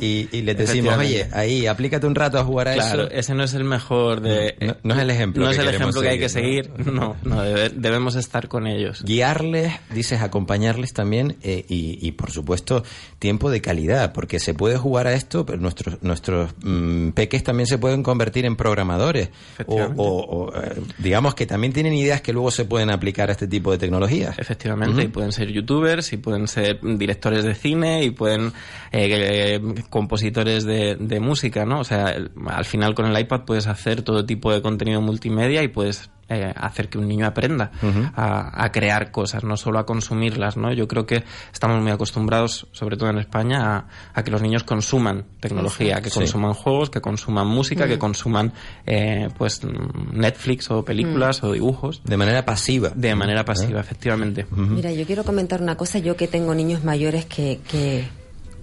y, y les decimos, oye, ahí, aplícate un rato a jugar a Claro, eso. ese no es el mejor de... No, no es el ejemplo No que es el ejemplo que hay que seguir, seguir. No, no, debe- debemos estar con ellos. guiarles, dices, acompañarles también eh, y, y, por supuesto, tiempo de calidad, porque se puede jugar a esto, pero nuestros, nuestros mm, peques también se pueden convertir en programadores o, Efectivamente. o- o, eh, digamos que también tienen ideas que luego se pueden aplicar a este tipo de tecnologías. Efectivamente, y pueden ser youtubers, y pueden ser directores de cine, y pueden eh, eh, compositores de, de música, ¿no? O sea, al final con el iPad puedes hacer todo tipo de contenido multimedia y puedes eh, hacer que un niño aprenda a, a crear cosas, no solo a consumirlas, ¿no? Yo creo que estamos muy acostumbrados, sobre todo en España, a, a que los niños consuman tecnología, que Sí. consuman juegos, que consuman música, que consuman eh, pues Netflix o películas o dibujos De manera pasiva. de manera pasiva, efectivamente. Mira, yo quiero comentar una cosa, yo que tengo niños mayores que, que,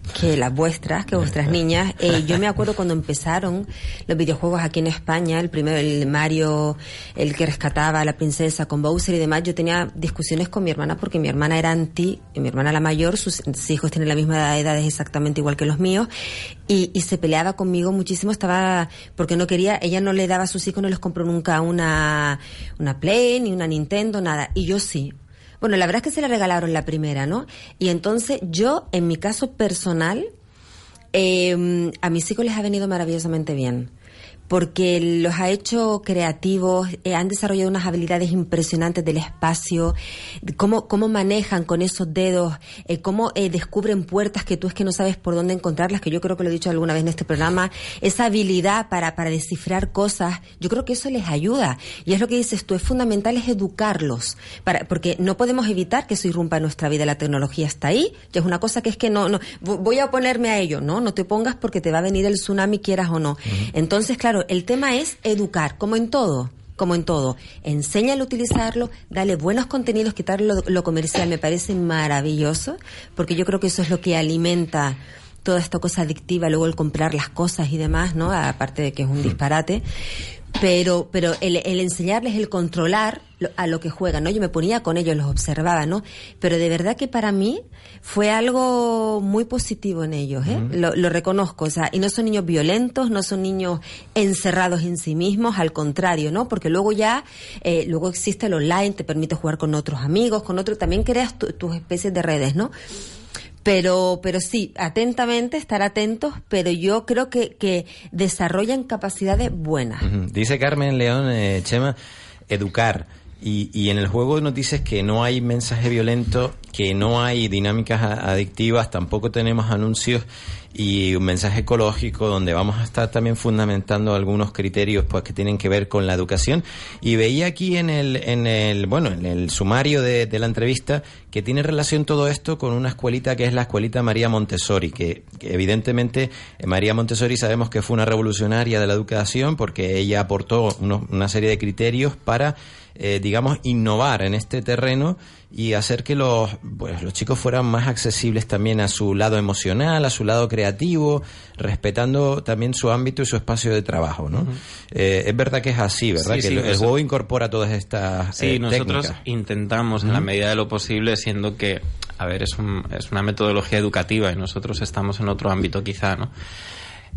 que las vuestras, que vuestras niñas, eh, yo me acuerdo cuando empezaron los videojuegos aquí en España, el primero, el Mario, el que rescataba a la princesa con Bowser y demás, yo tenía discusiones con mi hermana porque mi hermana era anti, y mi hermana la mayor, sus hijos tienen la misma edad, es exactamente igual que los míos, y, y se peleaba conmigo muchísimo, estaba, porque no quería, ella no le daba a sus hijos, no les compró nunca una, una Play, ni una Nintendo, nada, y yo sí. Bueno, la verdad es que se le regalaron la primera, ¿no? Y entonces yo, en mi caso personal, eh, a mis hijos les ha venido maravillosamente bien porque los ha hecho creativos, eh, han desarrollado unas habilidades impresionantes del espacio, cómo, cómo manejan con esos dedos, eh, cómo eh, descubren puertas que tú es que no sabes por dónde encontrarlas, que yo creo que lo he dicho alguna vez en este programa, esa habilidad para, para descifrar cosas, yo creo que eso les ayuda. Y es lo que dices tú, es fundamental es educarlos, para, porque no podemos evitar que eso irrumpa en nuestra vida, la tecnología está ahí, y es una cosa que es que no, no, voy a oponerme a ello, no, no te pongas porque te va a venir el tsunami quieras o no. Entonces, claro, el tema es educar, como en todo como en todo, enséñale a utilizarlo, dale buenos contenidos, quitarle lo, lo comercial, me parece maravilloso, porque yo creo que eso es lo que alimenta toda esta cosa adictiva, luego el comprar las cosas y demás, ¿no? Aparte de que es un disparate. Pero, pero el, el enseñarles, el controlar lo- a lo que juegan, ¿no? Yo me ponía con ellos, los observaba, ¿no? Pero de verdad que para mí fue algo muy positivo en ellos, ¿eh? lo, lo reconozco, o sea, y no son niños violentos, no son niños encerrados en sí mismos, al contrario, ¿no? Porque luego ya, eh, luego existe el online, te permite jugar con otros amigos, con otros, también creas tu- tus especies de redes, ¿no? Pero, pero sí, atentamente, estar atentos, pero yo creo que, que desarrollan capacidades buenas. Dice Carmen León, eh, Chema, educar. Y, y en el juego nos dices que no hay mensaje violento, que no hay dinámicas adictivas, tampoco tenemos anuncios y un mensaje ecológico donde vamos a estar también fundamentando algunos criterios pues que tienen que ver con la educación. Y veía aquí en el, en el, bueno, en el sumario de, de la entrevista que tiene relación todo esto con una escuelita que es la escuelita María Montessori, que, evidentemente eh, María Montessori sabemos que fue una revolucionaria de la educación porque ella aportó una serie de criterios para eh, digamos, innovar en este terreno y hacer que los, pues, los chicos fueran más accesibles también a su lado emocional, a su lado creativo, respetando también su ámbito y su espacio de trabajo, ¿no? Eh, es verdad que es así, ¿verdad? Sí, que sí, el, juego incorpora todas estas Sí, eh, nosotros técnicas. intentamos en la medida de lo posible, siendo que, a ver, es, un- es una metodología educativa y nosotros estamos en otro ámbito quizá, ¿no?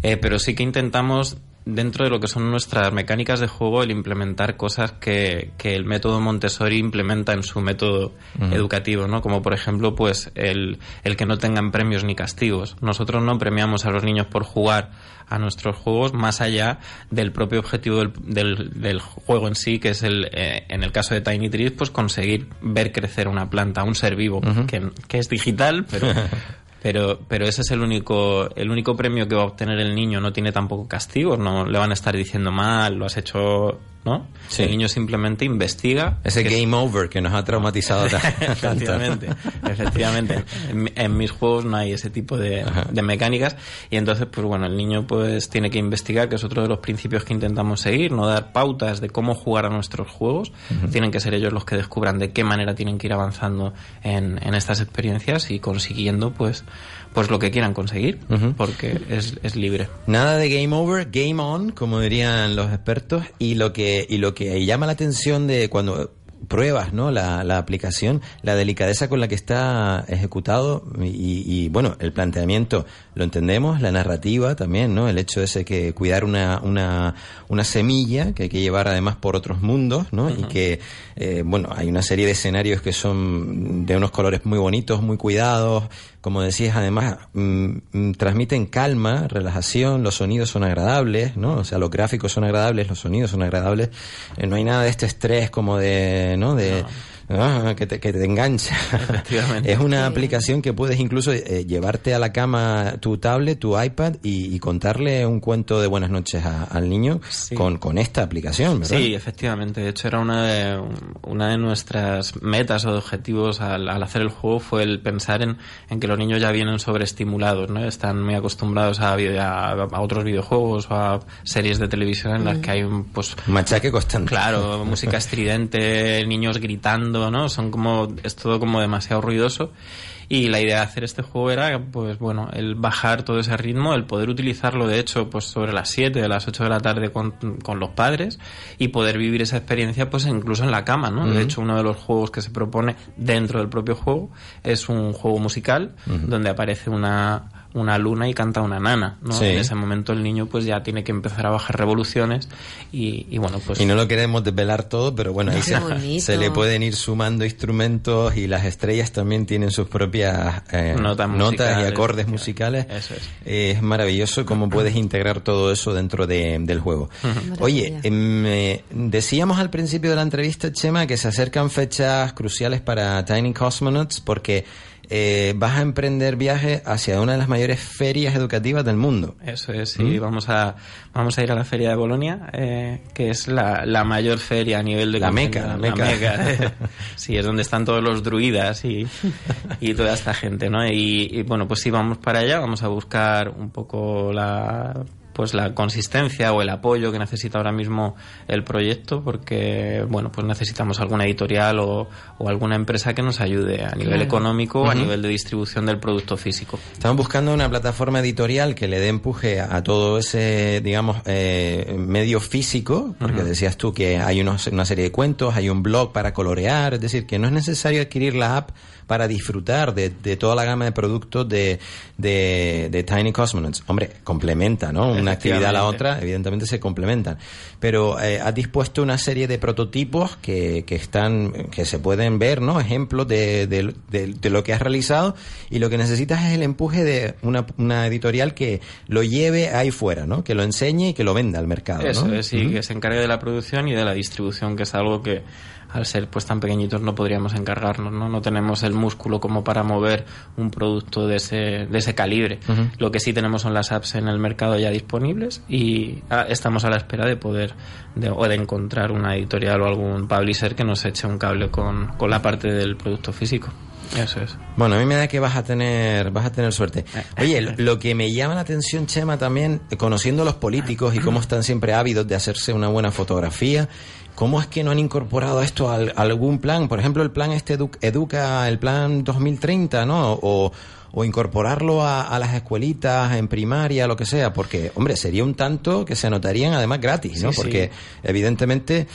Eh, pero sí que intentamos, dentro de lo que son nuestras mecánicas de juego, el implementar cosas que, que el método Montessori implementa en su método educativo, ¿no? Como por ejemplo, pues el, el que no tengan premios ni castigos. Nosotros no premiamos a los niños por jugar a nuestros juegos más allá del propio objetivo del, del, del juego en sí, que es el, eh, en el caso de Tiny Trees, pues conseguir ver crecer una planta, un ser vivo, que, que es digital, pero, pero, pero ese es el único, el único premio que va a obtener el niño. No tiene tampoco castigos, no le van a estar diciendo mal, lo has hecho, ¿no? Sí. El niño simplemente investiga. Ese es- game over que nos ha traumatizado efectivamente, efectivamente. En, mi- en mis juegos no hay ese tipo de, de mecánicas y entonces, pues bueno, el niño pues tiene que investigar, que es otro de los principios que intentamos seguir, no dar pautas de cómo jugar a nuestros juegos. Tienen que ser ellos los que descubran de qué manera tienen que ir avanzando en, en estas experiencias y consiguiendo pues pues lo que quieran conseguir, porque es, es libre. Nada de game over, game on, como dirían los expertos, y lo que, y lo que llama la atención de cuando pruebas ¿no? la, la aplicación, la delicadeza con la que está ejecutado y, y, bueno, el planteamiento lo entendemos, la narrativa también, ¿no? El hecho ese que cuidar una, una, una semilla que hay que llevar además por otros mundos, ¿no? Y que, eh, bueno, hay una serie de escenarios que son de unos colores muy bonitos, muy cuidados, como decías, además mm, mm, transmiten calma, relajación, los sonidos son agradables, ¿no? O sea, los gráficos son agradables, los sonidos son agradables, eh, no hay nada de este estrés como de, ¿no? De ah, que, te, que te engancha. Es una aplicación que puedes incluso eh, llevarte a la cama tu tablet, tu iPad y, y contarle un cuento de buenas noches a- al niño Sí. con, con esta aplicación, ¿verdad? Sí, efectivamente. De hecho, era una de, una de nuestras metas o objetivos al, al hacer el juego fue el pensar en, en que los niños ya vienen sobreestimulados, ¿no? Están muy acostumbrados a, a, a otros videojuegos o a series de televisión en las que hay un, pues, Machaque constante. Claro, música estridente, niños gritando, ¿no? Son como, es todo como demasiado ruidoso. Y la idea de hacer este juego era, pues bueno, el bajar todo ese ritmo, el poder utilizarlo, de hecho, pues sobre las 7, las 8 de la tarde con, con los padres y poder vivir esa experiencia, pues incluso en la cama, ¿no? De hecho, uno de los juegos que se propone dentro del propio juego es un juego musical donde aparece una una luna y canta una nana, ¿no? Sí. En ese momento el niño pues ya tiene que empezar a bajar revoluciones y, y bueno, pues... Y no lo queremos desvelar todo, pero bueno, ahí se, le pueden ir sumando instrumentos y las estrellas también tienen sus propias eh, Notas notas y acordes musicales. Eso es. Eh, es maravilloso cómo puedes integrar todo eso dentro de- del juego. Oye, em, eh, decíamos al principio de la entrevista, Chema, que se acercan fechas cruciales para Tiny Cosmonauts porque eh, vas a emprender viajes hacia una de las mayores ferias educativas del mundo. Eso es, sí, vamos a vamos a ir a la feria de Bolonia, eh, que es la, la mayor feria a nivel de La compendio, meca, la meca. sí, es donde están todos los druidas y, y toda esta gente, ¿no? Y, y, bueno, pues sí, vamos para allá, vamos a buscar un poco la pues la consistencia o el apoyo que necesita ahora mismo el proyecto porque bueno pues necesitamos alguna editorial o, o alguna empresa que nos ayude a nivel Claro. económico o a nivel de distribución del producto físico. Estamos buscando una plataforma editorial que le dé empuje a, a todo ese, digamos, eh, medio físico, porque decías tú que hay unos- una serie de cuentos, hay un blog para colorear, es decir, que no es necesario adquirir la app para disfrutar de, de toda la gama de productos de, de, de Tiny Cosmonauts. Hombre, complementa, ¿no? Una actividad a la otra, evidentemente se complementan. Pero eh, has dispuesto una serie de prototipos que, que están, que se pueden ver, ¿no? Ejemplos de, de- lo que has realizado y lo que necesitas es el empuje de una, una editorial que lo lleve ahí fuera, ¿no? Que lo enseñe y que lo venda al mercado, Eso ¿no? es, sí, que se encargue de la producción y de la distribución, que es algo que al ser pues tan pequeñitos no podríamos encargarnos, ¿no? No tenemos el músculo como para mover un producto de ese, de ese calibre. Lo que sí tenemos son las apps en el mercado ya disponibles y ah, estamos a la espera de poder de, o de encontrar una editorial o algún publisher que nos eche un cable con, con la parte del producto físico. Eso es. Bueno, a mí me da que vas a tener, vas a tener suerte. Eh. Oye, lo- lo que me llama la atención, Chema, también, eh, conociendo a los políticos y cómo están siempre ávidos de hacerse una buena fotografía, ¿cómo es que no han incorporado esto a, al- a algún plan? Por ejemplo, el plan este edu- Educa, el plan 2030, ¿no? O, o incorporarlo a, a las escuelitas, en primaria, lo que sea, porque, hombre, sería un tanto que se anotarían además gratis, ¿no? Sí, sí. porque, evidentemente...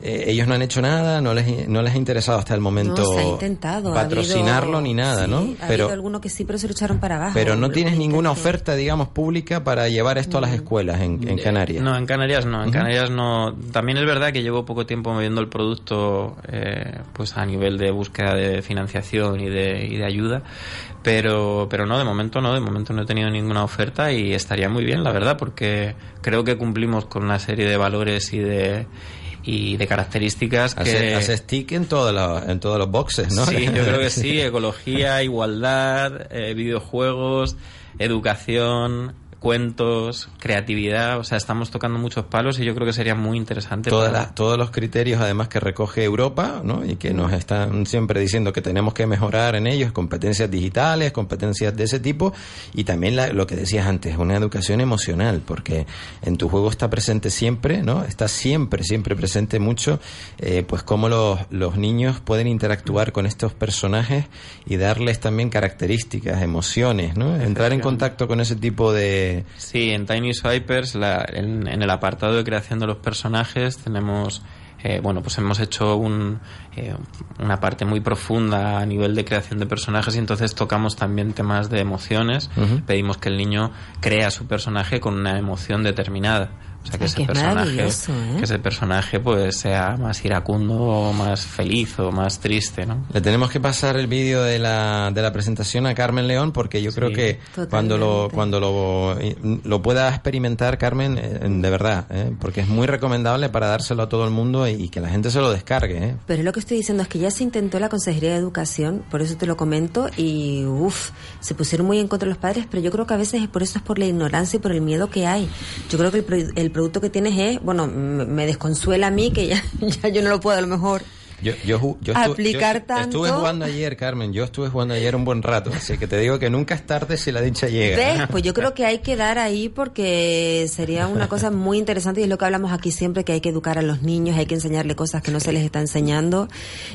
eh, ellos no han hecho nada, no les, no les ha interesado hasta el momento No, se ha intentado. ha patrocinarlo habido- ni nada, sí, ¿no? Ha Pero, habido alguno que sí, pero se lo echaron para abajo. pero no tienes ninguna oferta, digamos, pública para llevar esto a las escuelas en, en Canarias. No, en Canarias no. En Canarias no. También es verdad que llevo poco tiempo moviendo el producto, eh, pues a nivel de búsqueda de financiación y de, y de ayuda, pero, pero no, de momento no. De momento no he tenido ninguna oferta y estaría muy bien, la verdad, porque creo que cumplimos con una serie de valores y de y de características que Hace, hace stick en, todos los- en todos los boxes, ¿no? Sí, yo creo que sí. Ecología, igualdad, eh, videojuegos, educación, cuentos, creatividad. O sea, estamos tocando muchos palos y yo creo que sería muy interesante. Todas para- las- todos los criterios además que recoge Europa ¿no? y que nos están siempre diciendo que tenemos que mejorar en ellos, competencias digitales, competencias de ese tipo y también la- lo que decías antes, una educación emocional, porque en tu juego está presente siempre, ¿no? está siempre, siempre presente mucho, eh, pues cómo los, los niños pueden interactuar con estos personajes y darles también características, emociones, ¿no? entrar en contacto con ese tipo de... Sí, en Tiny Swipers, la- en, en el apartado de creación de los personajes, tenemos. eh, bueno, pues hemos hecho un, eh, una parte muy profunda a nivel de creación de personajes y entonces tocamos también temas de emociones. Pedimos que el niño crea su personaje con una emoción determinada. O sea, que Ay, ese es personaje, ¿eh? que ese personaje pues sea más iracundo o más feliz o más triste, ¿no? Le tenemos que pasar el vídeo de la, de la presentación a Carmen León porque yo creo que Totalmente. cuando lo cuando lo, lo pueda experimentar Carmen, eh, de verdad, ¿eh? porque es muy recomendable para dárselo a todo el mundo y, y que la gente se lo descargue. ¿eh? Pero lo que estoy diciendo es que ya se intentó la Consejería de Educación, por eso te lo comento, y uff, se pusieron muy en contra los padres, pero yo creo que a veces es por eso es por la ignorancia y por el miedo que hay. Yo creo que el, pro- el producto que tienes es, bueno, me desconsuela a mí que ya, ya yo no lo puedo a lo mejor Yo, yo, yo estu- Aplicar yo tanto. Estuve jugando ayer, Carmen, yo estuve jugando ayer un buen rato, así que te digo que nunca es tarde si la dicha llega. ¿Ves? Pues yo creo que hay que dar ahí porque sería una cosa muy interesante y es lo que hablamos aquí siempre, que hay que educar a los niños, hay que enseñarle cosas que no se les está enseñando.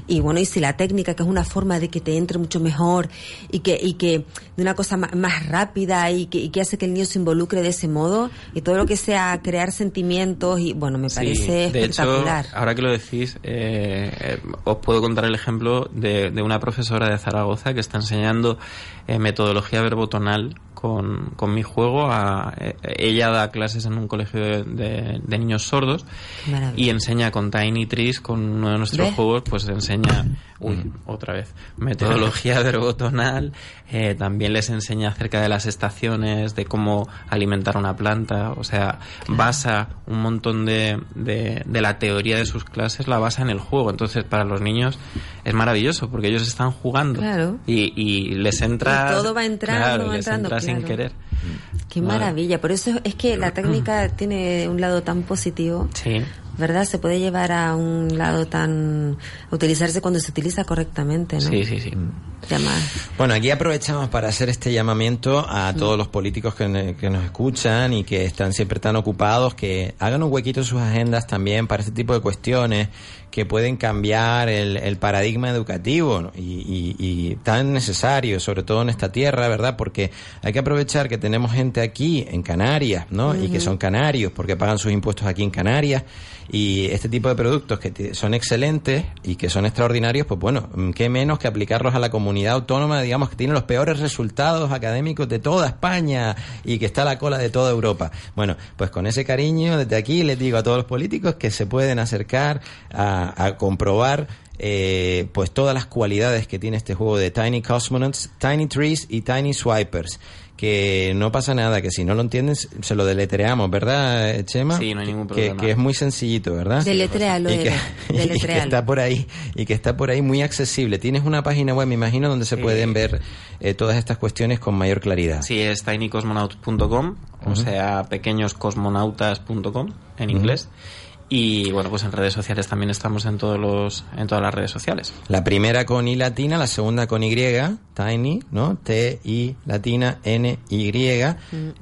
Y bueno, y si la técnica, que es una forma de que te entre mucho mejor y que, y que de una cosa más, rápida y que, y que hace que el niño se involucre de ese modo y todo lo que sea crear sentimientos y bueno, me Sí, parece hecho, espectacular. ahora que lo decís, eh, os puedo contar el ejemplo de, de una profesora de Zaragoza que está enseñando eh, metodología verbotonal con, con mi juego. A, eh, ella da clases en un colegio de, de- de niños sordos Maravilla. y enseña con Tiny Trees, con uno de nuestros ¿Ves? juegos, pues enseña, uy, otra vez, metodología verbotonal, eh, también les enseña acerca de las estaciones, de cómo alimentar una planta, o sea, basa un montón de, de, de la teoría de sus clases, la basa en el juego. Entonces, para los niños es maravilloso porque ellos están jugando Claro. y, y les entra... Todo va entrando, claro, va entrando, entra sin claro. querer. Qué Vale. maravilla. Por eso es que la técnica tiene un lado tan positivo, Sí. ¿verdad? Se puede llevar a un lado tan... a utilizarse cuando se utiliza correctamente, ¿no? Sí, sí, sí. Llamar. Bueno, aquí aprovechamos para hacer este llamamiento a todos los políticos que, nos escuchan y que están siempre tan ocupados, que hagan un huequito en sus agendas también para este tipo de cuestiones que pueden cambiar el, el paradigma educativo ¿no? y, y- y tan necesario, sobre todo en esta tierra, ¿verdad? Porque hay que aprovechar que tenemos gente aquí en Canarias, ¿no? Y que son canarios porque pagan sus impuestos aquí en Canarias y este tipo de productos que son excelentes y que son extraordinarios, pues bueno, mm, qué menos que aplicarlos a la comunidad autónoma, digamos, que tiene los peores resultados académicos de toda España y que está a la cola de toda Europa. Bueno, pues con ese cariño, desde aquí les digo a todos los políticos que se pueden acercar a, a comprobar eh, pues todas las cualidades que tiene este juego de Tiny Cosmonauts, Tiny Trees y Tiny Swipers. Que no pasa nada, que si no lo entienden, se lo deletreamos, ¿verdad, Chema? Sí, no hay ningún Que- problema. Que, es muy sencillito, ¿verdad? Deletréalo, y que, y que está por ahí y que está por ahí muy accesible. Tienes una página web, me imagino, donde se Sí. pueden ver eh, todas estas cuestiones con mayor claridad. Sí, es tinycosmonauts.com, o sea, pequeñoscosmonautas.com en inglés. Y bueno, pues en redes sociales también estamos en todos los en todas las redes sociales. La primera con I latina, la segunda con Y, Tiny, ¿no? T-I latina N-Y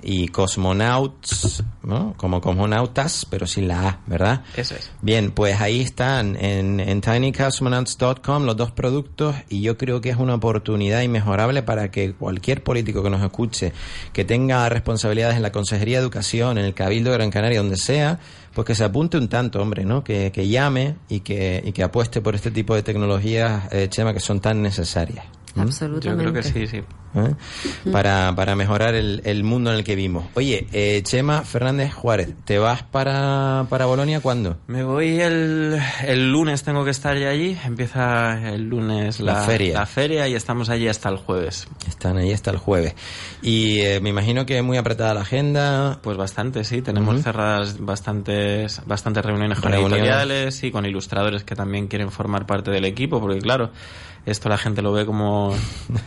y Cosmonauts, ¿no? Como cosmonautas, pero sin la A, ¿verdad? Eso es. Bien, pues ahí están en, en tinycosmonauts.com los dos productos y yo creo que es una oportunidad inmejorable para que cualquier político que nos escuche, que tenga responsabilidades en la Consejería de Educación, en el Cabildo de Gran Canaria, donde sea, pues que se apunte un tanto, hombre, ¿no? Que, que llame y que, y que apueste por este tipo de tecnologías, eh, Chema, que son tan necesarias. ¿Mm? Absolutamente. Yo creo que sí, sí. ¿eh? para, para mejorar el, el mundo en el que vivimos. Oye, eh, Chema Fernández Juárez, ¿te vas para, para Bolonia cuándo? Me voy el, el lunes, tengo que estar ya allí. Empieza el lunes La la, feria. la feria y estamos allí hasta el jueves. Están ahí hasta el jueves. Y eh, me imagino que muy apretada la agenda. Pues bastante, sí. Tenemos Ujú. cerradas bastantes, bastantes reuniones con Reuniones. editoriales y con ilustradores que también quieren formar parte del equipo, porque claro, esto la gente lo ve como,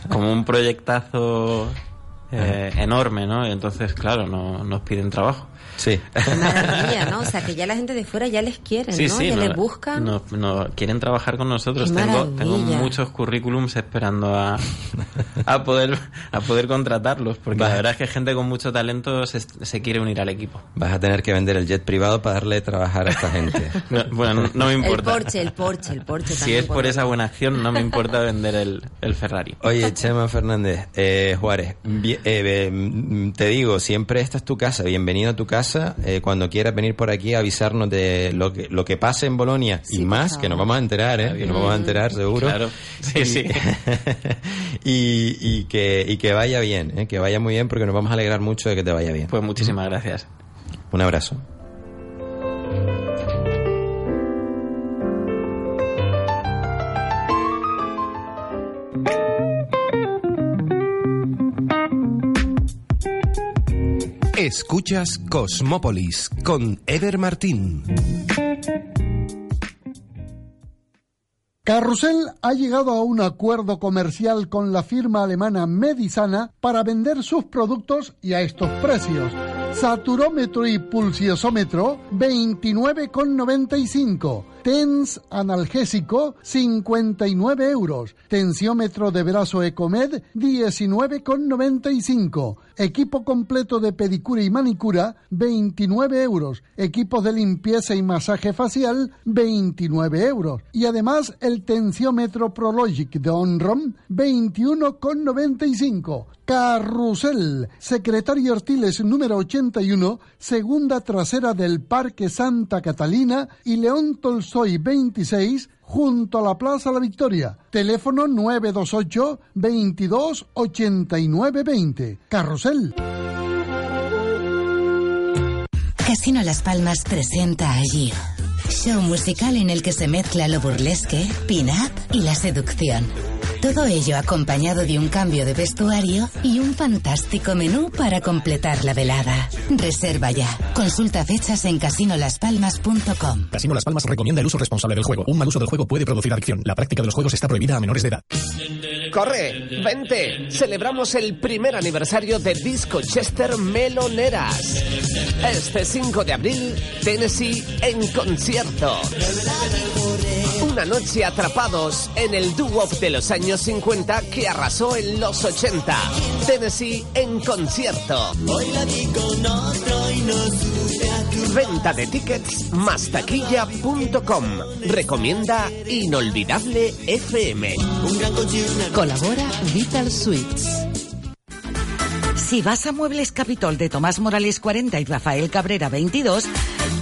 como un proyectazo eh, enorme, ¿no? Y entonces, claro, no, nos piden trabajo. Sí. Qué maravilla, ¿no? O sea, que ya la gente de fuera ya les quiere, Sí, ¿no? sí, ya no, les buscan. no- no, quieren trabajar con nosotros. Tengo, tengo muchos currículums esperando a, a poder a poder contratarlos, porque Va. la verdad es que gente con mucho talento se, se quiere unir al equipo. Vas a tener que vender el jet privado para darle de trabajar a esta gente. No, bueno, no, no me el importa. Porsche, el Porsche, el Porsche Si también es por esa buena acción, no me importa vender el, el Ferrari. Oye, Chema Fernández, eh, Juárez, eh, eh, mm, te digo, siempre esta es tu casa, bienvenido a tu casa, eh, cuando quieras venir por aquí a avisarnos de lo que, lo que pase en Bolonia Sí, y más, que nos vamos a enterar, ¿eh? que nos vamos a enterar seguro. Claro, sí, y, sí. y, y que, y que vaya bien, ¿eh? que vaya muy bien porque nos vamos a alegrar mucho de que te vaya bien. Pues muchísimas gracias. Un abrazo. Escuchas Cosmópolis con Eder Martín. Carrusel ha llegado a un acuerdo comercial con la firma alemana Medisana para vender sus productos y a estos precios. Saturómetro y pulsiosómetro 29,95. TENS analgésico 59 euros. Tensiómetro de brazo Ecomed 19,95. Equipo completo de pedicura y manicura 29 euros. Equipos de limpieza y masaje facial 29 euros. Y además el tensiómetro Prologic de Onrom 21,95. Carrusel, Secretario Artiles número 81, segunda trasera del Parque Santa Catalina y León Tolstoy Rasoy 26 junto a la Plaza La Victoria. Teléfono 928 22 89 20. Carrusel. Casino Las Palmas presenta a Gio. Show musical en el que se mezcla lo burlesque, pin-up y la seducción. Todo ello acompañado de un cambio de vestuario y un fantástico menú para completar la velada. Reserva ya. Consulta fechas en casinolaspalmas.com. Casino Las Palmas recomienda el uso responsable del juego. Un mal uso del juego puede producir adicción. La práctica de los juegos está prohibida a menores de edad. Corre, vente. Celebramos el primer aniversario de Disco Chester Meloneras. Este 5 de abril, Tennessee en concierto. Una noche atrapados en el doo-wop de los años 50 que arrasó en los 80. Tennessee en concierto. Venta de tickets más taquilla.com. Recomienda Inolvidable FM. Colabora Vital Suites. Si vas a Muebles Capitol de Tomás Morales 40 y Rafael Cabrera 22,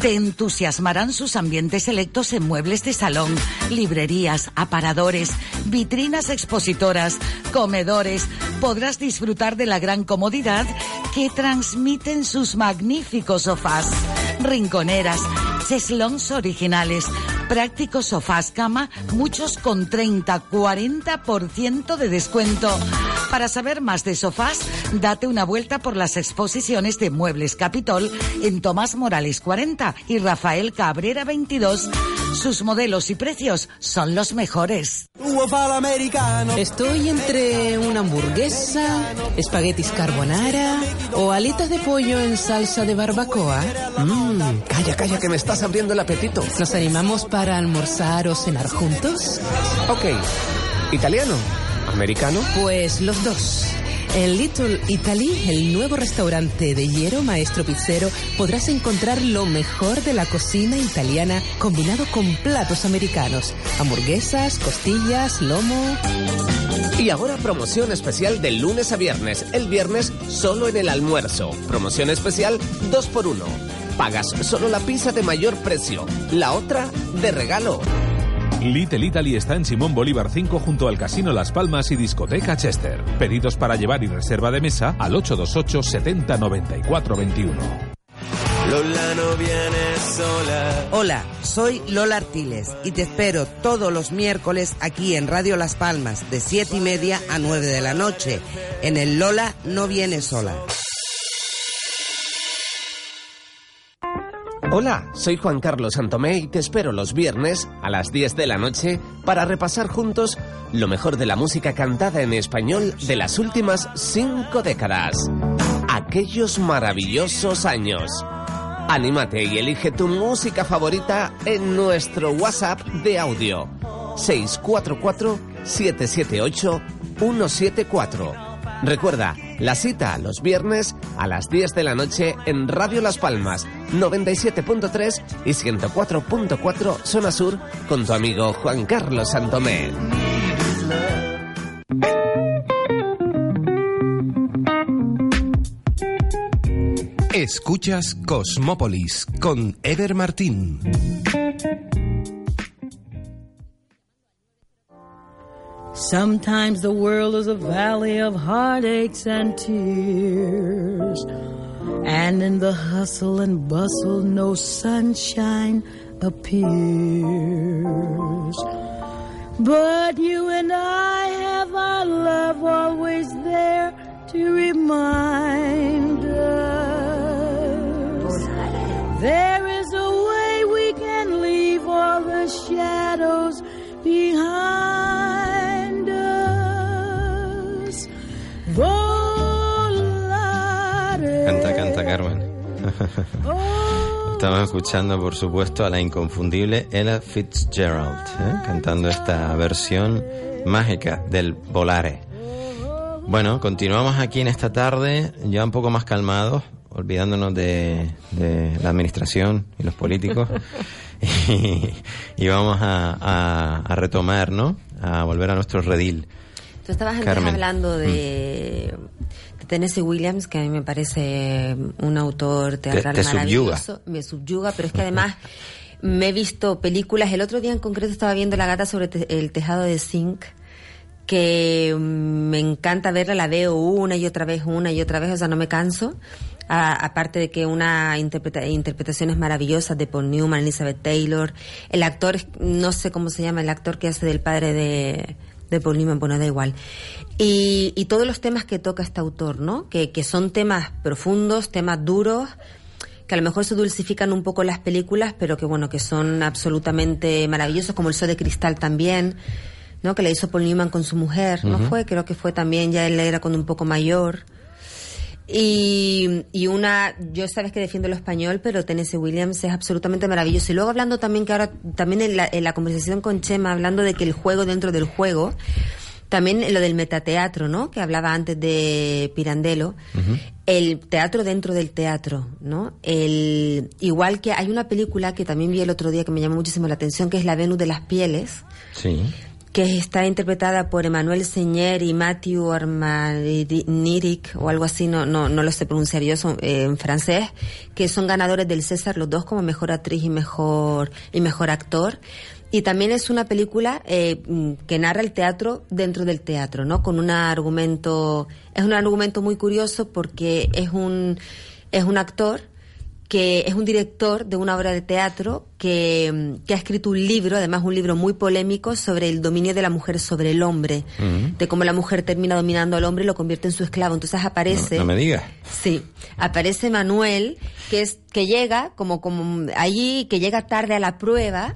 te entusiasmarán sus ambientes selectos en muebles de salón, librerías, aparadores, vitrinas expositoras, comedores. Podrás disfrutar de la gran comodidad que transmiten sus magníficos sofás, rinconeras, cheslons originales, prácticos sofás cama, muchos con 30, 40% de descuento. Para saber más de sofás, date una vuelta por las exposiciones de Muebles Capitol en Tomás Morales 40 y Rafael Cabrera 22. Sus modelos y precios son los mejores. Estoy entre una hamburguesa, espaguetis carbonara o alitas de pollo en salsa de barbacoa. Mmm, calla, calla, que me estás abriendo el apetito. ¿Nos animamos para almorzar o cenar juntos? Ok. ¿Italiano? ¿Americano? Pues los dos. En Little Italy, el nuevo restaurante de hierro maestro pizzero, podrás encontrar lo mejor de la cocina italiana combinado con platos americanos. Hamburguesas, costillas, lomo. Y ahora promoción especial de lunes a viernes. El viernes solo en el almuerzo. Promoción especial 2 por 1 Pagas solo la pizza de mayor precio. La otra de regalo. Little Italy está en Simón Bolívar 5 junto al Casino Las Palmas y Discoteca Chester. Pedidos para llevar y reserva de mesa al 828 70 94 21. Lola no viene sola. Hola, soy Lola Artiles y te espero todos los miércoles aquí en Radio Las Palmas de 7 y media a 9 de la noche en el Lola no viene sola. Hola, soy Juan Carlos Santomé y te espero los viernes a las 10 de la noche para repasar juntos lo mejor de la música cantada en español de las últimas cinco décadas. Aquellos maravillosos años. Anímate y elige tu música favorita en nuestro WhatsApp de audio 644-778-174. Recuerda, la cita los viernes a las 10 de la noche en Radio Las Palmas 97.3 y 104.4 Zona Sur con tu amigo Juan Carlos Santomé. Escuchas Cosmópolis con Eder Martín. Sometimes the world is a valley of heartaches and tears. And in the hustle and bustle, no sunshine appears. But you and I have our love always there to remind us. There is a way we can leave all the shadows behind Carmen. Estamos escuchando, por supuesto, a la inconfundible Ella Fitzgerald, ¿eh? cantando esta versión mágica del Volare. Bueno, continuamos aquí en esta tarde, ya un poco más calmados, olvidándonos de, de la administración y los políticos. y, y vamos a, a- a retomar, ¿no? A volver a nuestro redil. Tú estabas antes Carmen. hablando de, de Tennessee Williams, que a mí me parece un autor teatral te subyuga. maravilloso. Me subyuga, pero es que además Me he visto películas. El otro día en concreto estaba viendo La gata sobre te- el tejado de zinc que mm, me encanta verla, la veo una y otra vez, una y otra vez, o sea, no me canso. Aparte de que una interpreta interpretaciones maravillosas de Paul Newman, Elizabeth Taylor, el actor, no sé cómo se llama, el actor que hace del padre de, de Paul Newman, bueno, da igual. Y, y todos los temas que toca este autor, ¿no? Que, que son temas profundos, temas duros, que a lo mejor se dulcifican un poco las películas, pero que bueno, que son absolutamente maravillosos, como El Sol de Cristal también, ¿no? Que le hizo Paul Newman con su mujer, ¿no fue? Creo que fue también, ya él era cuando un poco mayor. Y, y una, yo sabes que defiendo lo español, pero Tennessee Williams es absolutamente maravilloso. Y luego hablando también que ahora, también en la, en la conversación con Chema, hablando de que el juego dentro del juego, también lo del metateatro, ¿no? Que hablaba antes de Pirandello. El teatro dentro del teatro, ¿no? El, igual que hay una película que también vi el otro día que me llamó muchísimo la atención, que es La Venus de las Pieles, Sí. que está interpretada por Emmanuel Señer y Matthew Armaniric o algo así, no, no, no lo sé pronunciar yo son, eh, en francés, que son ganadores del César los dos como mejor actriz y mejor, y mejor actor. Y también es una película eh, mm, que narra el teatro dentro del teatro, ¿no? Con un argumento, es un argumento muy curioso porque es un, es un actor que es un director de una obra de teatro que, mm, que ha escrito un libro, además un libro muy polémico, sobre el dominio de la mujer sobre el hombre, de cómo la mujer termina dominando al hombre y lo convierte en su esclavo. Entonces aparece... No, no me digas. Sí, aparece Manuel, que es que llega como como allí, que llega tarde a la prueba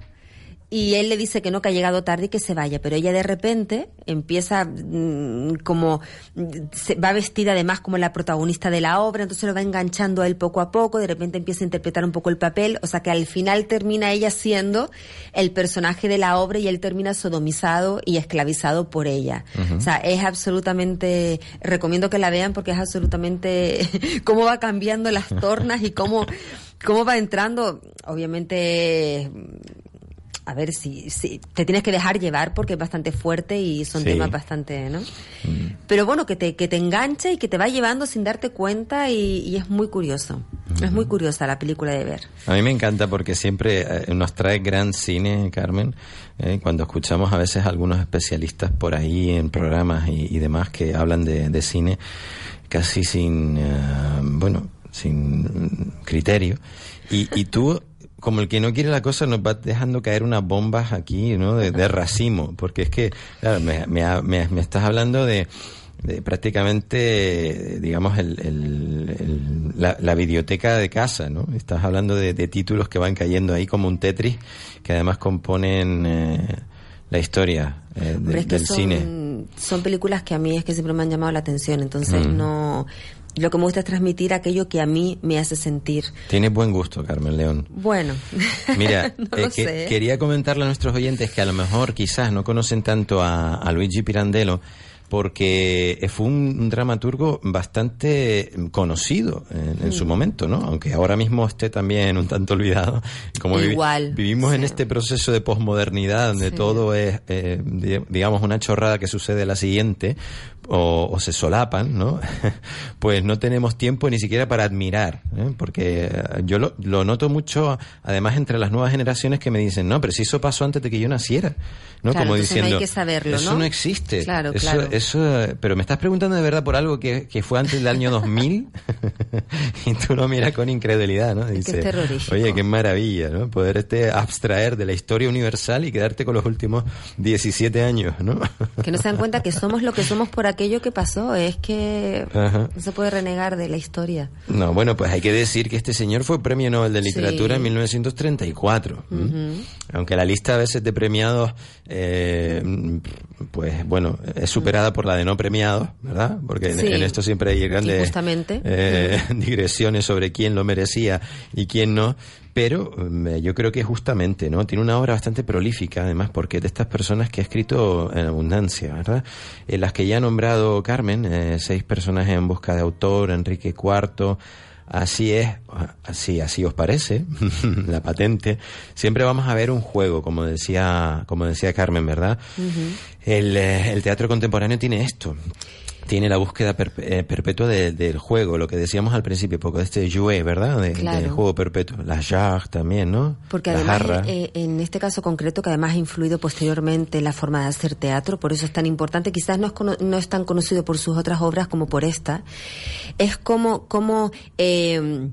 y él le dice que no, que ha llegado tarde y que se vaya, pero ella de repente empieza mm, como mm, se va vestida además como la protagonista de la obra, entonces lo va enganchando a él poco a poco, de repente empieza a interpretar un poco el papel, o sea que al final termina ella siendo el personaje de la obra y él termina sodomizado y esclavizado por ella. O sea, es absolutamente, recomiendo que la vean porque es absolutamente cómo va cambiando las tornas y cómo, cómo va entrando, obviamente, a ver si, si te tienes que dejar llevar porque es bastante fuerte y son Sí. temas bastante, ¿no? Pero bueno, que te, que te enganche y que te va llevando sin darte cuenta y, y es muy curioso. Es muy curiosa la película de ver. A mí me encanta porque siempre eh, nos trae gran cine, Carmen. eh, cuando escuchamos a veces a algunos especialistas por ahí en programas y, y demás que hablan de, de cine casi sin, eh, bueno, sin mm, criterio. Y, y tú, como el que no quiere la cosa, nos vas dejando caer unas bombas aquí, ¿no? De, de racimo. Porque es que, claro, me, me, me- me estás hablando de de prácticamente, digamos, el, el- el- la, la videoteca de casa, ¿no? Estás hablando de, de títulos que van cayendo ahí como un Tetris, que además componen eh, la historia eh, de- del son, cine. son películas que a mí es que siempre me han llamado la atención, entonces Mm. no... Lo que me gusta es transmitir aquello que a mí me hace sentir. Tienes buen gusto, Carmen León. Bueno, Mira, No eh, que- quería comentarle a nuestros oyentes que a lo mejor quizás no conocen tanto a, a Luigi Pirandello porque fue un, dramaturgo bastante conocido en, en su Mm. momento, ¿no? Aunque ahora mismo esté también un tanto olvidado. Como vivi- Igual, vivimos en este proceso de posmodernidad donde Sí. todo es, eh, di- digamos, una chorrada que sucede la siguiente o, o se solapan, ¿no? pues no tenemos tiempo ni siquiera para admirar, ¿eh? porque eh, yo lo, lo noto mucho, además entre las nuevas generaciones que me dicen, no, pero si eso pasó antes de que yo naciera, ¿no? Claro, Como no hay diciendo, que saberlo, eso ¿no? no existe, Claro, eso, claro. eso, pero me estás preguntando de verdad por algo que, que fue antes del año 2000 y tú lo miras con incredulidad, ¿no? es terrorífico. Oye, qué maravilla, ¿no? Poder este abstraer de la historia universal y quedarte con los últimos 17 años, ¿no? que no se dan cuenta que somos lo que somos por aquello que pasó, es que Ajá. no se puede renegar de la historia. No, bueno, pues hay que decir que este señor fue premio Nobel de Literatura Sí. en 1934. ¿m? Ujú. Aunque la lista a veces de premiados, eh, pues bueno, es superada por la de no premiados, ¿verdad? Porque en, Sí. en esto siempre hay grandes eh, digresiones sobre quién lo merecía y quién no. Pero eh, yo creo que justamente, ¿no? Tiene una obra bastante prolífica, además, porque de estas personas que ha escrito en abundancia, ¿verdad? En las que ya ha nombrado Carmen, eh, seis personajes en busca de autor, Enrique IV, Así es, así, así os parece, la patente. Siempre vamos a ver un juego, como decía, como decía Carmen, ¿verdad? El, eh, el teatro contemporáneo tiene esto. Tiene la búsqueda eh, perpetua de- del juego, lo que decíamos al principio, poco de este jouet, ¿verdad? De- Claro. Del juego perpetuo. La jarre también, ¿no? Porque la además, eh, en este caso concreto, que además ha influido posteriormente en la forma de hacer teatro, por eso es tan importante, quizás no es, cono- no es tan conocido por sus otras obras como por esta, es como, como eh,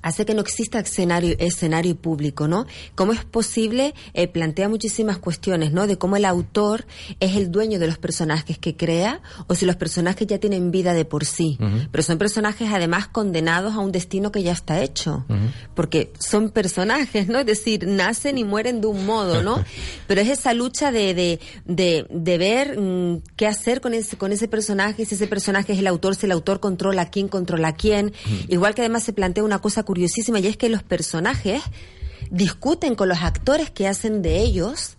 hace que no exista escenario, escenario público, ¿no? ¿Cómo es posible? Eh, plantea muchísimas cuestiones, ¿no? De cómo el autor es el dueño de los personajes que crea o si los personajes ya tienen vida de por sí. Pero son personajes además condenados a un destino que ya está hecho porque son personajes, ¿no? Es decir, nacen y mueren de un modo, ¿no? Pero es esa lucha de, de, de, de ver mm, qué hacer con ese, con ese personaje, si ese personaje es el autor, si el autor controla a quién, controla a quién. Igual que además se plantea una cosa curiosísima y es que los personajes discuten con los actores que hacen de ellos.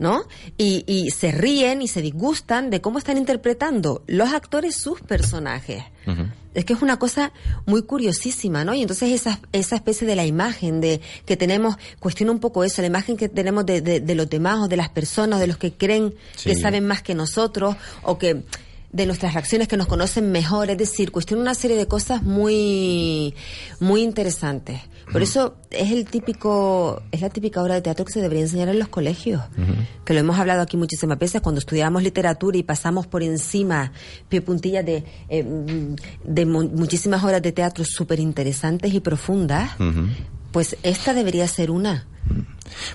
¿No? Y, y se ríen y se disgustan de cómo están interpretando los actores sus personajes. Es que es una cosa muy curiosísima, ¿no? Y entonces esa, esa especie de la imagen de que tenemos, cuestiona un poco eso, la imagen que tenemos de, de, de los demás o de las personas, de los que creen que saben más que nosotros o que de nuestras reacciones que nos conocen mejor, es decir, cuestiona una serie de cosas muy muy interesantes. Por eso es el típico es la típica obra de teatro que se debería enseñar en los colegios que lo hemos hablado aquí muchísimas veces, cuando estudiamos literatura y pasamos por encima, pie puntillas de, eh, de mu- muchísimas obras de teatro súper interesantes y profundas, pues esta debería ser una.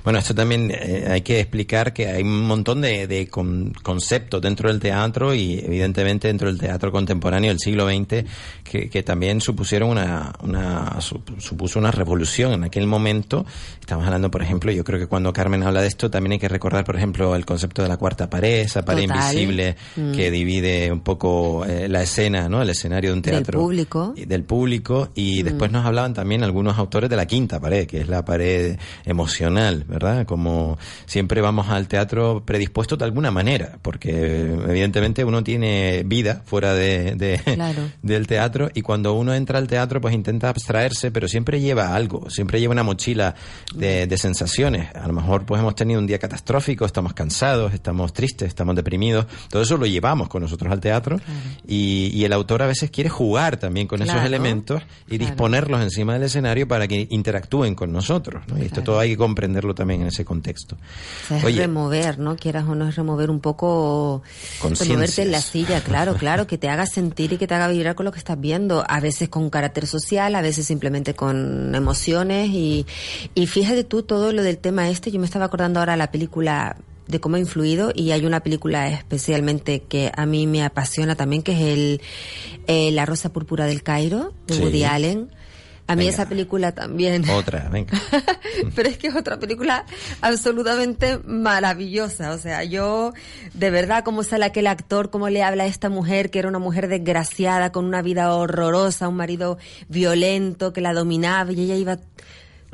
Bueno, esto también eh, hay que explicar que hay un montón de, de con- conceptos dentro del teatro y evidentemente dentro del teatro contemporáneo del siglo XX que, que también supusieron una, una sup- supuso una revolución en aquel momento. Estamos hablando, por ejemplo, yo creo que cuando Carmen habla de esto también hay que recordar, por ejemplo, el concepto de la cuarta pared, esa pared Total. invisible Mm. que divide un poco eh, la escena, ¿no? El escenario de un Del teatro público. y del público y después nos hablaban también algunos autores de la quinta pared, que es la pared emocional, ¿verdad? Como siempre vamos al teatro predispuesto de alguna manera, porque evidentemente uno tiene vida fuera de, de- Claro. del teatro y cuando uno entra al teatro pues intenta abstraerse, pero siempre lleva algo, siempre lleva una mochila de, de sensaciones. A lo mejor pues hemos tenido un día catastrófico, estamos cansados, estamos tristes, estamos deprimidos, todo eso lo llevamos con nosotros al teatro y, y el autor a veces quiere jugar también con esos elementos y disponerlos encima del escenario para que interactúen con nosotros. ¿no? Y esto todo hay que comprenderlo también en ese contexto. O sea, es Oye, remover, ¿no? Quieras o no, es remover un poco, removerte en la silla, claro, claro, que te haga sentir y que te haga vibrar con lo que estás viendo, a veces con carácter social, a veces simplemente con emociones y, y fíjate tú todo lo del tema este, yo me estaba acordando ahora de la película de cómo ha influido y hay una película especialmente que a mí me apasiona también que es el eh, La Rosa Púrpura del Cairo de Sí. Woody Allen. A mí Venga. esa película también. otra, venga. Pero es que es otra película absolutamente maravillosa. O sea, yo, de verdad, cómo sale aquel actor, cómo le habla a esta mujer, que era una mujer desgraciada, con una vida horrorosa, un marido violento que la dominaba y ella iba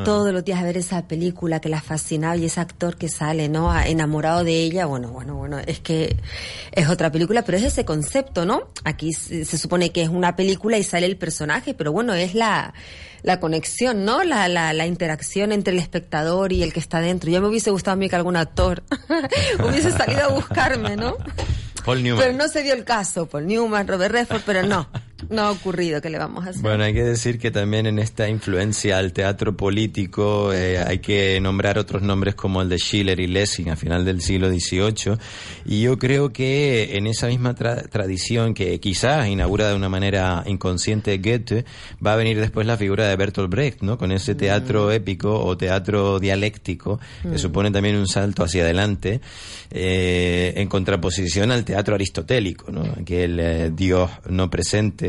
todos los días a ver esa película que la fascinaba y ese actor que sale, ¿no? Enamorado de ella, bueno, bueno, bueno, es que es otra película, pero es ese concepto, ¿no? Aquí se, se supone que es una película y sale el personaje, pero bueno, es la, la conexión, ¿no? La, la, la interacción entre el espectador y el que está dentro. Ya me hubiese gustado a mí que algún actor hubiese salido a buscarme, ¿no? Paul Newman. Pero no se dio el caso, Paul Newman, Robert Redford, pero no, no ha ocurrido, ¿qué le vamos a hacer? Bueno, hay que decir que también en esta influencia al teatro político eh, hay que nombrar otros nombres como el de Schiller y Lessing a final del siglo XVIII. Y yo creo que en esa misma tra- tradición que quizás inaugura de una manera inconsciente Goethe, va a venir después la figura de Bertolt Brecht, ¿no? Con ese teatro épico o teatro dialéctico que Mm. supone también un salto hacia adelante eh, en contraposición al teatro aristotélico, ¿no? Aquel eh, Dios no presente,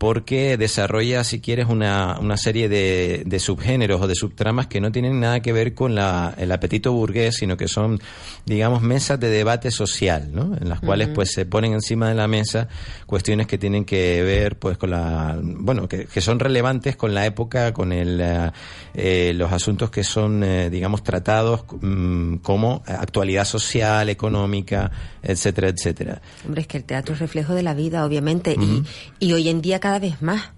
porque desarrolla, si quieres, una, una serie de, de subgéneros o de subtramas que no tienen nada que ver con la, el apetito burgués, sino que son, digamos, mesas de debate social, ¿no? En las cuales, pues, se ponen encima de la mesa cuestiones que tienen que ver, pues, con la, bueno, que, que son relevantes con la época, con el, eh, eh, los asuntos que son, eh, digamos, tratados mm, como actualidad social, económica, etcétera, etcétera. Hombre, es que el teatro es reflejo de la vida, obviamente, y, y hoy en día cada vez más.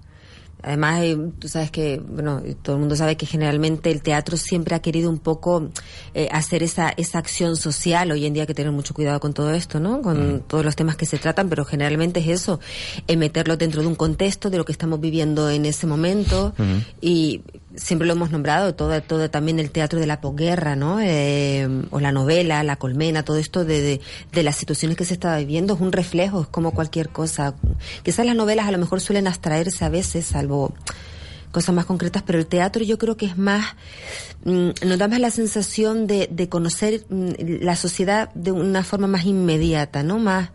Además, eh, tú sabes que, bueno, todo el mundo sabe que generalmente el teatro siempre ha querido un poco eh, hacer esa, esa acción social. Hoy en día hay que tener mucho cuidado con todo esto, ¿no? Con todos los temas que se tratan, pero generalmente es eso, eh, meterlo dentro de un contexto de lo que estamos viviendo en ese momento. Y siempre lo hemos nombrado, todo, todo también el teatro de la posguerra, ¿no? Eh, o la novela, la colmena, todo esto de, de, de las situaciones que se estaba viviendo es un reflejo, es como cualquier cosa. Quizás las novelas a lo mejor suelen abstraerse a veces, salvo cosas más concretas, pero el teatro yo creo que es más, mm, nos da más la sensación de, de conocer mm, la sociedad de una forma más inmediata, ¿no? Más,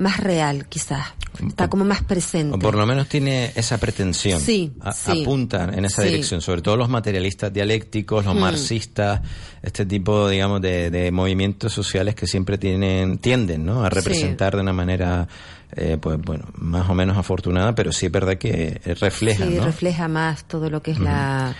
más real, quizás. Está como más presente. O por lo menos tiene esa pretensión. Sí, A- sí. Apuntan en esa Sí. dirección, sobre todo los materialistas dialécticos, los Hmm. marxistas, este tipo, digamos, de, de movimientos sociales que siempre tienen, tienden, ¿no? A Sí. representar de una manera, eh, pues bueno, más o menos afortunada, pero sí es verdad que reflejan, Sí, ¿no? refleja más todo lo que es la...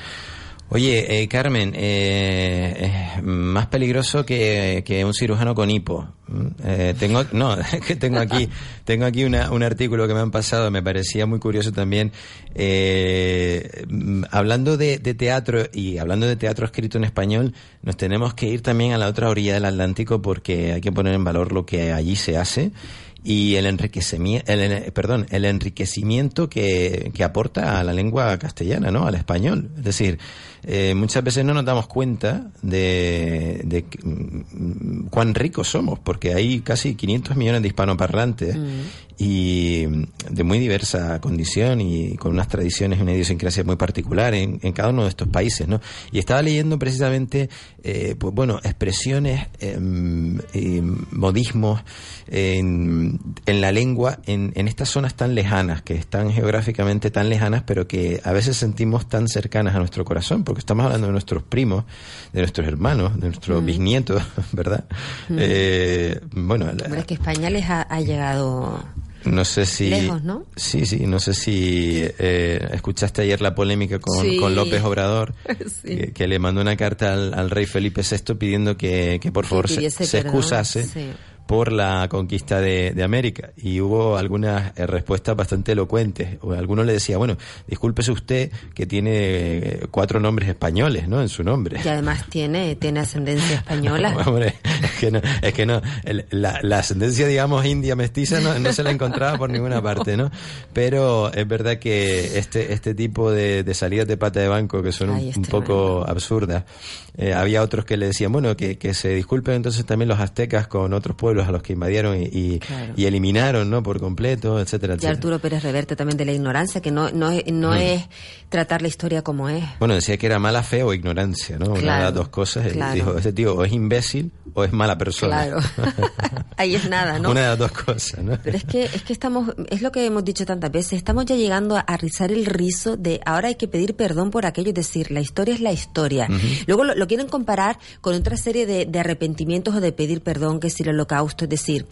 Oye, eh, Carmen, eh, más peligroso que, que un cirujano con hipo. Mm, eh, tengo, no, que tengo aquí, tengo aquí una- un artículo que me han pasado, me parecía muy curioso también. Eh, mm, hablando de, de teatro y hablando de teatro escrito en español, nos tenemos que ir también a la otra orilla del Atlántico porque hay que poner en valor lo que allí se hace y el enriquecimiento, el, perdón, el enriquecimiento que, que aporta a la lengua castellana, ¿no? Al español. Es decir, eh, muchas veces no nos damos cuenta de, de que, mm, cuán ricos somos, porque hay casi 500 millones de hispanoparlantes y de muy diversa condición y con unas tradiciones y una idiosincrasia muy particular en, en cada uno de estos países, ¿no? Y estaba leyendo precisamente, eh, pues bueno, expresiones, em, modismos en, en la lengua en, en estas zonas tan lejanas, que están geográficamente tan lejanas, pero que a veces sentimos tan cercanas a nuestro corazón, porque estamos hablando de nuestros primos, de nuestros hermanos, de nuestros Mm. bisnietos, ¿verdad? Mm. Eh, bueno, la- es que España les ha, ha llegado... no sé si... Lejos, ¿no? Sí, sí, no sé si eh, escuchaste ayer la polémica con, Sí. con López Obrador, Sí. que, que le mandó una carta al, al rey Felipe VI pidiendo que, que por favor se, excusase sí. Por la conquista de, de América. Y hubo algunas eh, respuestas bastante elocuentes. O Alguno le decía, bueno, discúlpese usted que tiene eh, cuatro nombres españoles, ¿no? En su nombre. Y además tiene, tiene ascendencia española. Hombre, es que no, es que no el- la, la ascendencia, digamos, india mestiza no, no se la encontraba por ninguna parte, ¿no? Pero es verdad que este, este tipo de, de salidas de pata de banco que son un, Ay, un poco absurdas, eh, había otros que le decían, bueno, que, que se disculpen entonces también los aztecas con otros pueblos a los que invadieron y, y, Claro. y eliminaron, ¿no? Por completo, etcétera, Y etcétera. Arturo Pérez Reverte también de la ignorancia, que no, no, es- no Mm. es tratar la historia como es. Bueno, decía que era mala fe o ignorancia, ¿no? Una de Claro, las dos cosas. Él claro. Dijo, ese tío o es imbécil o es mala persona. Claro. Ahí es nada, ¿no? Una de las dos cosas, ¿no? Pero es que, es que estamos, es lo que hemos dicho tantas veces, estamos ya llegando a, a rizar el rizo de ahora hay que pedir perdón por aquello, es decir, la historia es la historia. Luego lo, lo quieren comparar con otra serie de, de arrepentimientos o de pedir perdón, que si el holocausto, es decir,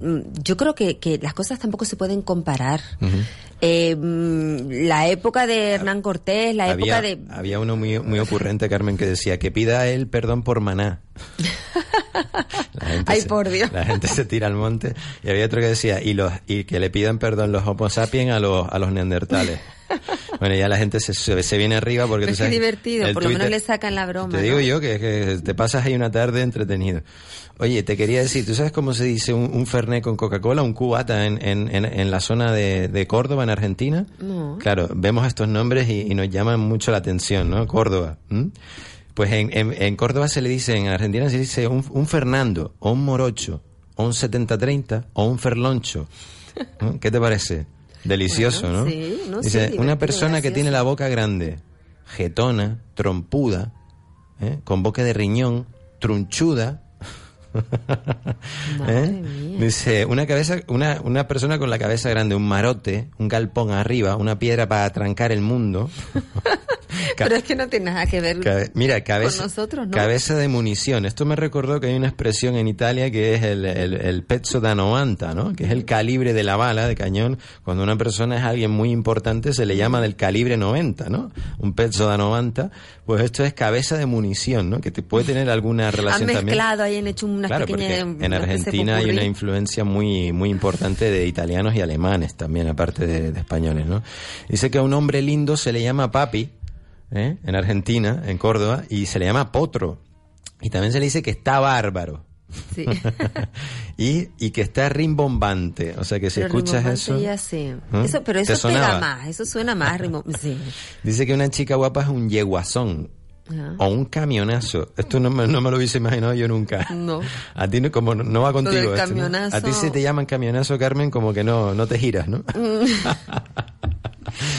mm, yo creo que, que las cosas tampoco se pueden comparar. Eh, mm, la época de Hernán Cortés, la había, época de... había uno muy, muy ocurrente, Carmen, que decía que pida él perdón por maná. Ay, se- por Dios. La gente se tira al monte. Y había otro que decía, y los y que le pidan perdón los homo sapiens a los, a los neandertales. Bueno, ya la gente se, viene arriba porque Pero tú es sabes... divertido, el por lo menos Twitter- le sacan la broma. Te digo ¿no? yo que, que te pasas ahí una tarde entretenido. Oye, te quería decir, ¿tú sabes cómo se dice un, un Fernet con Coca-Cola, un cubata en, en, en, en la zona de, de Córdoba, en Argentina? No. Claro, vemos estos nombres y, y nos llaman mucho la atención, ¿no? Córdoba. Pues en, en, en Córdoba se le dice, en Argentina se dice un, un Fernando, o un Morocho, o un 70-30, o un Ferloncho. ¿Qué te parece? Delicioso, Bueno, ¿no? sí, no, dice, una persona que tiene la boca grande, jetona, trompuda, ¿eh? con boca de riñón, trunchuda. ¿eh? Dice, una cabeza, una, una persona con la cabeza grande, un marote, un galpón arriba, una piedra para trancar el mundo. Pero es que no tiene nada que ver Cabe- mira, cabeza, con nosotros, ¿no? cabeza de munición. Esto me recordó que hay una expresión en Italia que es el, el, el pezzo da 90, ¿no? Que es el calibre de la bala de cañón. Cuando una persona es alguien muy importante se le llama del calibre 90, ¿no? Un pezzo da 90. Pues esto es cabeza de munición, ¿no? Que te puede tener alguna Han relación también. mezclado ahí, han hecho Claro, porque en Argentina hay una influencia muy muy importante de italianos y alemanes también, aparte de, de españoles, ¿no? Dice que a un hombre lindo se le llama papi, ¿eh? en Argentina, en Córdoba, y se le llama potro. Y también se le dice que está bárbaro. Sí. y, y que está rimbombante. O sea que si Pero escuchas eso... ya sí. ¿Mm? Eso, pero ¿Te eso pega más, eso suena más Sí. Dice que una chica guapa es un yeguazón. O un camionazo. Esto no me, no me lo hubiese imaginado yo nunca. No. A ti no, como no- no va contigo. esto, ¿no? camionazo. A ti si te llaman camionazo, Carmen, como que no, no te giras, ¿no?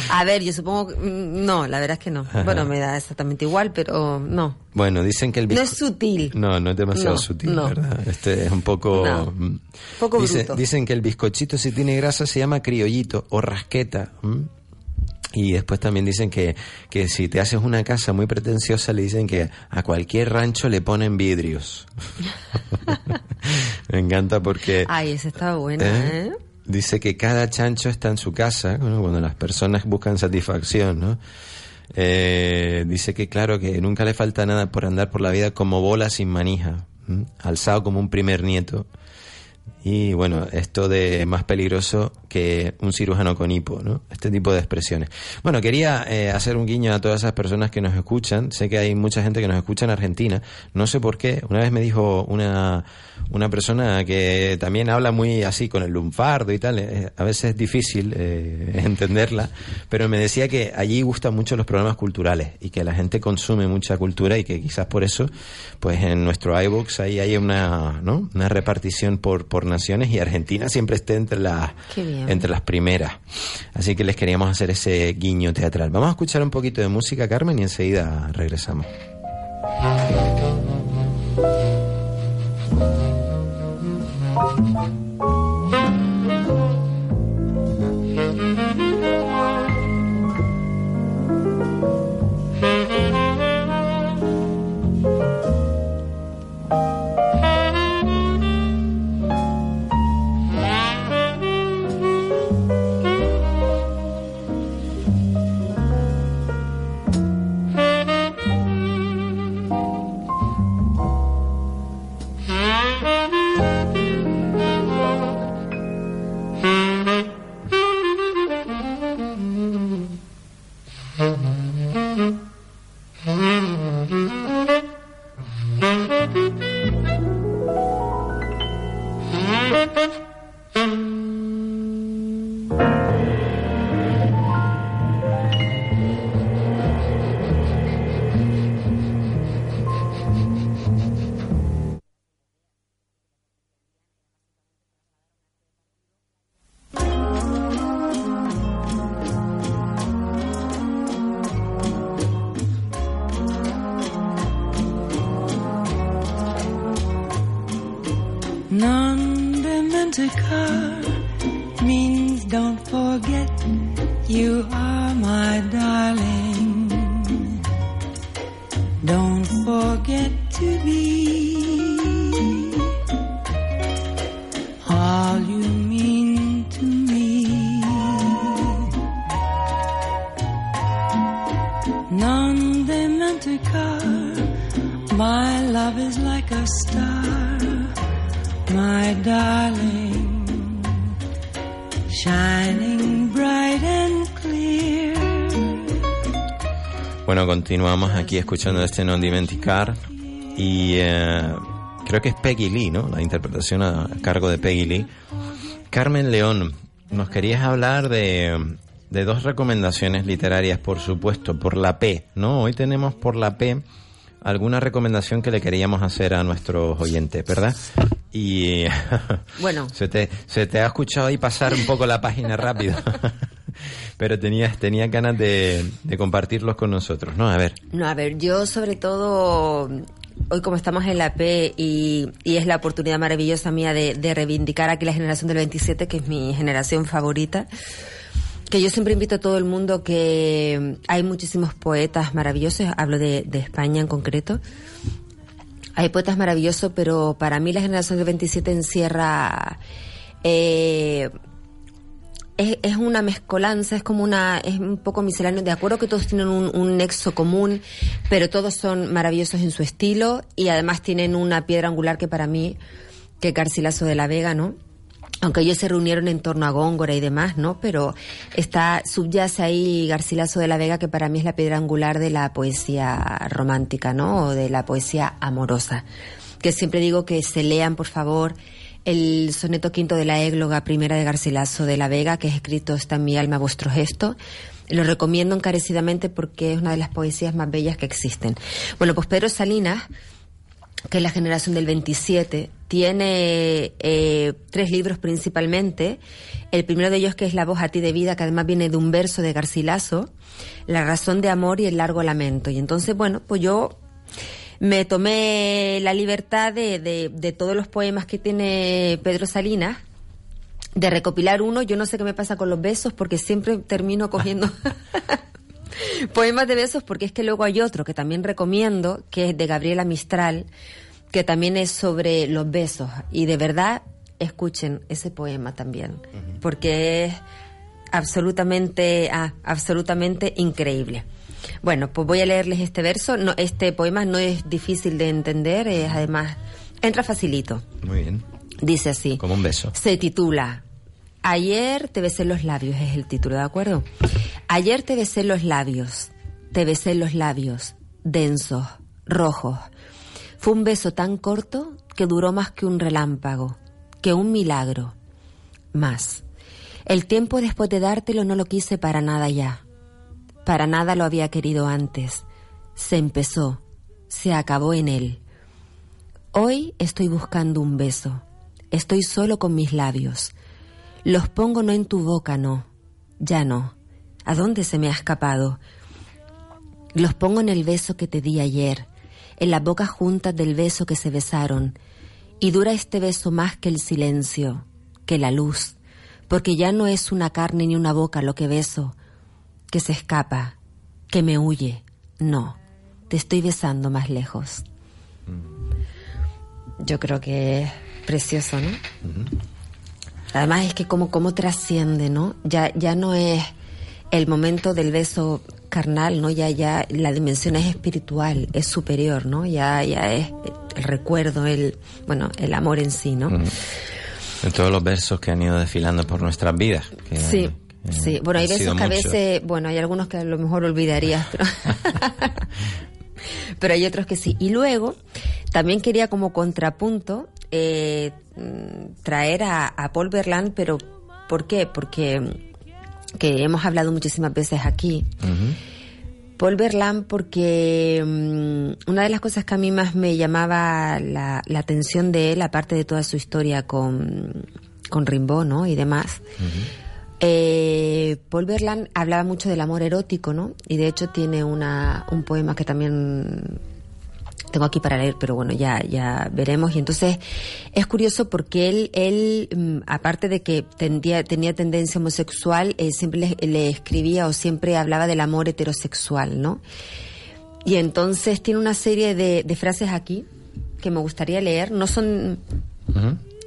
A ver, yo supongo que... mm, No, la verdad es que no. Ajá. Bueno, me da exactamente igual, pero no. Bueno, dicen que el No es sutil. No, no es demasiado No, sutil, no. ¿verdad? Este es un poco... No. mm. Poco Dice- bruto. Dicen que el bizcochito si tiene grasa se llama criollito o rasqueta. Y después también dicen que, que si te haces una casa muy pretenciosa le dicen que a cualquier rancho le ponen vidrios. Me encanta porque... Ay, esa está buena, ¿Eh? ¿eh? Dice que cada chancho está en su casa, cuando las personas buscan satisfacción, ¿no? Eh, dice que claro que nunca le falta nada por andar por la vida como bola sin manija, alzado como un primer nieto. Y bueno, esto de más peligroso que un cirujano con hipo, ¿no? Este tipo de expresiones. Bueno, quería eh, hacer un guiño a todas esas personas que nos escuchan. Sé que hay mucha gente que nos escucha en Argentina. No sé por qué. Una vez me dijo una, una persona que también habla muy así con el lunfardo y tal. eh, a veces es difícil eh, entenderla, pero me decía que allí gustan mucho los programas culturales y que la gente consume mucha cultura y que quizás por eso, pues en nuestro iBox ahí hay una, ¿no? una repartición por, por naciones y Argentina siempre esté entre las entre las primeras. Así que les queríamos hacer ese guiño teatral. Vamos a escuchar un poquito de música, Carmen, y enseguida regresamos. Non-dimentica means don't forget you are my darling. Continuamos aquí escuchando este Non Dimenticar y eh, creo que es Peggy Lee, ¿no? La interpretación a cargo de Peggy Lee. Carmen León, nos querías hablar de, de dos recomendaciones literarias, por supuesto, por la P, ¿no? Hoy tenemos por la P alguna recomendación que le queríamos hacer a nuestros oyentes, ¿verdad? Y Bueno. se te, se te ha escuchado ahí pasar un poco la página rápido. Pero tenías, tenías ganas de, compartirlos con nosotros, ¿no? A ver. No, a ver, yo sobre todo, hoy como estamos en la P y, es la oportunidad maravillosa mía de, reivindicar aquí la generación del 27, que es mi generación favorita, que yo siempre invito a todo el mundo que hay muchísimos poetas maravillosos, hablo de, de España en concreto. Hay poetas maravillosos, pero para mí la generación del 27 encierra eh, es, es una mezcolanza, es como una, es un poco misceláneo. De acuerdo que todos tienen un, un nexo común, pero todos son maravillosos en su estilo y además tienen una piedra angular que para mí, que es Garcilaso de la Vega, ¿no? Aunque ellos se reunieron en torno a Góngora y demás, ¿no? Pero está, subyace ahí Garcilaso de la Vega, que para mí es la piedra angular de la poesía romántica, ¿no? O de la poesía amorosa. Que siempre digo que se lean, por favor, el soneto quinto de la égloga primera de Garcilaso de la Vega, que es escrito está en mi alma vuestro gesto. Lo recomiendo encarecidamente porque es una de las poesías más bellas que existen. Bueno, pues Pedro Salinas, que es la generación del 27, tiene eh, tres libros principalmente. El primero de ellos que es La voz a ti de vida, que además viene de un verso de Garcilaso, La razón de amor y el largo lamento. Y entonces, bueno, pues yo me tomé la libertad de, de, de todos los poemas que tiene Pedro Salinas, de recopilar uno. Yo no sé qué me pasa con los besos porque siempre termino cogiendo poemas de besos porque es que luego hay otro que también recomiendo, que es de Gabriela Mistral, que también es sobre los besos. Y de verdad, escuchen ese poema también, porque es absolutamente, ah, absolutamente increíble. Bueno, pues voy a leerles este verso. No, este poema no es difícil de entender, es además entra facilito. Muy bien. Dice así. Como un beso. Se titula Ayer te besé los labios, es el título, ¿de acuerdo? Ayer te besé los labios, te besé los labios, densos, rojos. Fue un beso tan corto que duró más que un relámpago, que un milagro. Más. El tiempo después de dártelo no lo quise para nada ya. Para nada lo había querido antes. Se empezó, se acabó en él. Hoy estoy buscando un beso. Estoy solo con mis labios. Los pongo no en tu boca, no. Ya no. ¿A dónde se me ha escapado? Los pongo en el beso que te di ayer, en las bocas juntas del beso que se besaron, y dura este beso más que el silencio, que la luz, porque ya no es una carne ni una boca lo que beso, que se escapa, que me huye. No, te estoy besando más lejos. Yo creo que es precioso, ¿no? Además es que como, como trasciende, ¿no? Ya, ya no es el momento del beso carnal, ¿no? Ya, ya la dimensión es espiritual, es superior, ¿no? Ya, ya es el recuerdo, el, bueno, el amor en sí, ¿no? De todos los versos que han ido desfilando por nuestras vidas. que- Sí, sí. Bueno, hay besos que a veces, bueno, hay algunos que a lo mejor olvidarías, pero, pero hay otros que sí. Y luego, también quería como contrapunto eh, mm, traer a, a Paul Verlaine, pero ¿por qué? Porque que hemos hablado muchísimas veces aquí. Paul Verlaine porque mm, una de las cosas que a mí más me llamaba la, la atención de él, aparte de toda su historia con, con Rimbaud, ¿no? Y demás, eh, Paul Verlaine hablaba mucho del amor erótico, ¿no? Y de hecho tiene una, un poema que también tengo aquí para leer, pero bueno, ya, ya veremos. Y entonces es curioso porque él, él mm, aparte de que tendía- tenía tendencia homosexual, eh, siempre le, le escribía o siempre hablaba del amor heterosexual, ¿no? Y entonces tiene una serie de, de frases aquí que me gustaría leer. No son,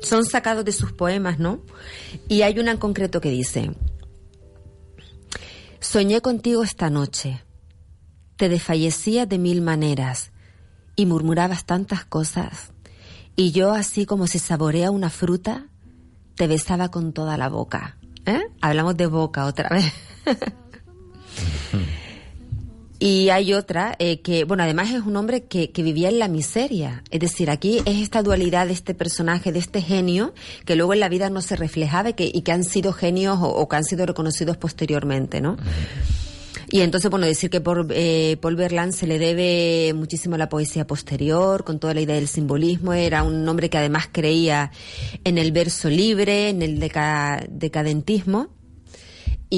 son sacados de sus poemas, ¿no? Y hay una en concreto que dice, Soñé contigo esta noche, te desfallecía de mil maneras y murmurabas tantas cosas, y yo así como se saborea una fruta, te besaba con toda la boca. ¿Eh? Hablamos de boca otra vez. Y hay otra eh, que, bueno, además es un hombre que, que vivía en la miseria. Es decir, aquí es esta dualidad de este personaje, de este genio, que luego en la vida no se reflejaba y que, y que han sido genios o, o que han sido reconocidos posteriormente, ¿no? Y entonces, bueno, decir que por eh, Paul Verlaine se le debe muchísimo a la poesía posterior, con toda la idea del simbolismo. Era un hombre que además creía en el verso libre, en el deca- decadentismo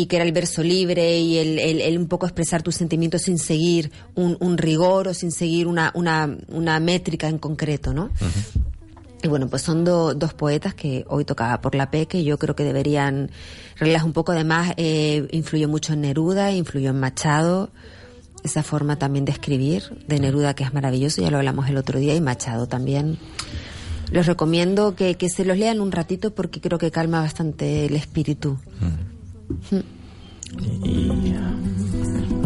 y que era el verso libre y el, el- el un poco expresar tus sentimientos sin seguir un, un rigor o sin seguir una, una, una métrica en concreto, ¿no? Y bueno, pues son do- dos poetas que hoy tocaba por la P, que yo creo que deberían reglas un poco. Además, eh, influyó mucho en Neruda, influyó en Machado. Esa forma también de escribir de Neruda, que es maravilloso, ya lo hablamos el otro día, y Machado también. Les recomiendo que, que se los lean un ratito porque creo que calma bastante el espíritu. 哼呀。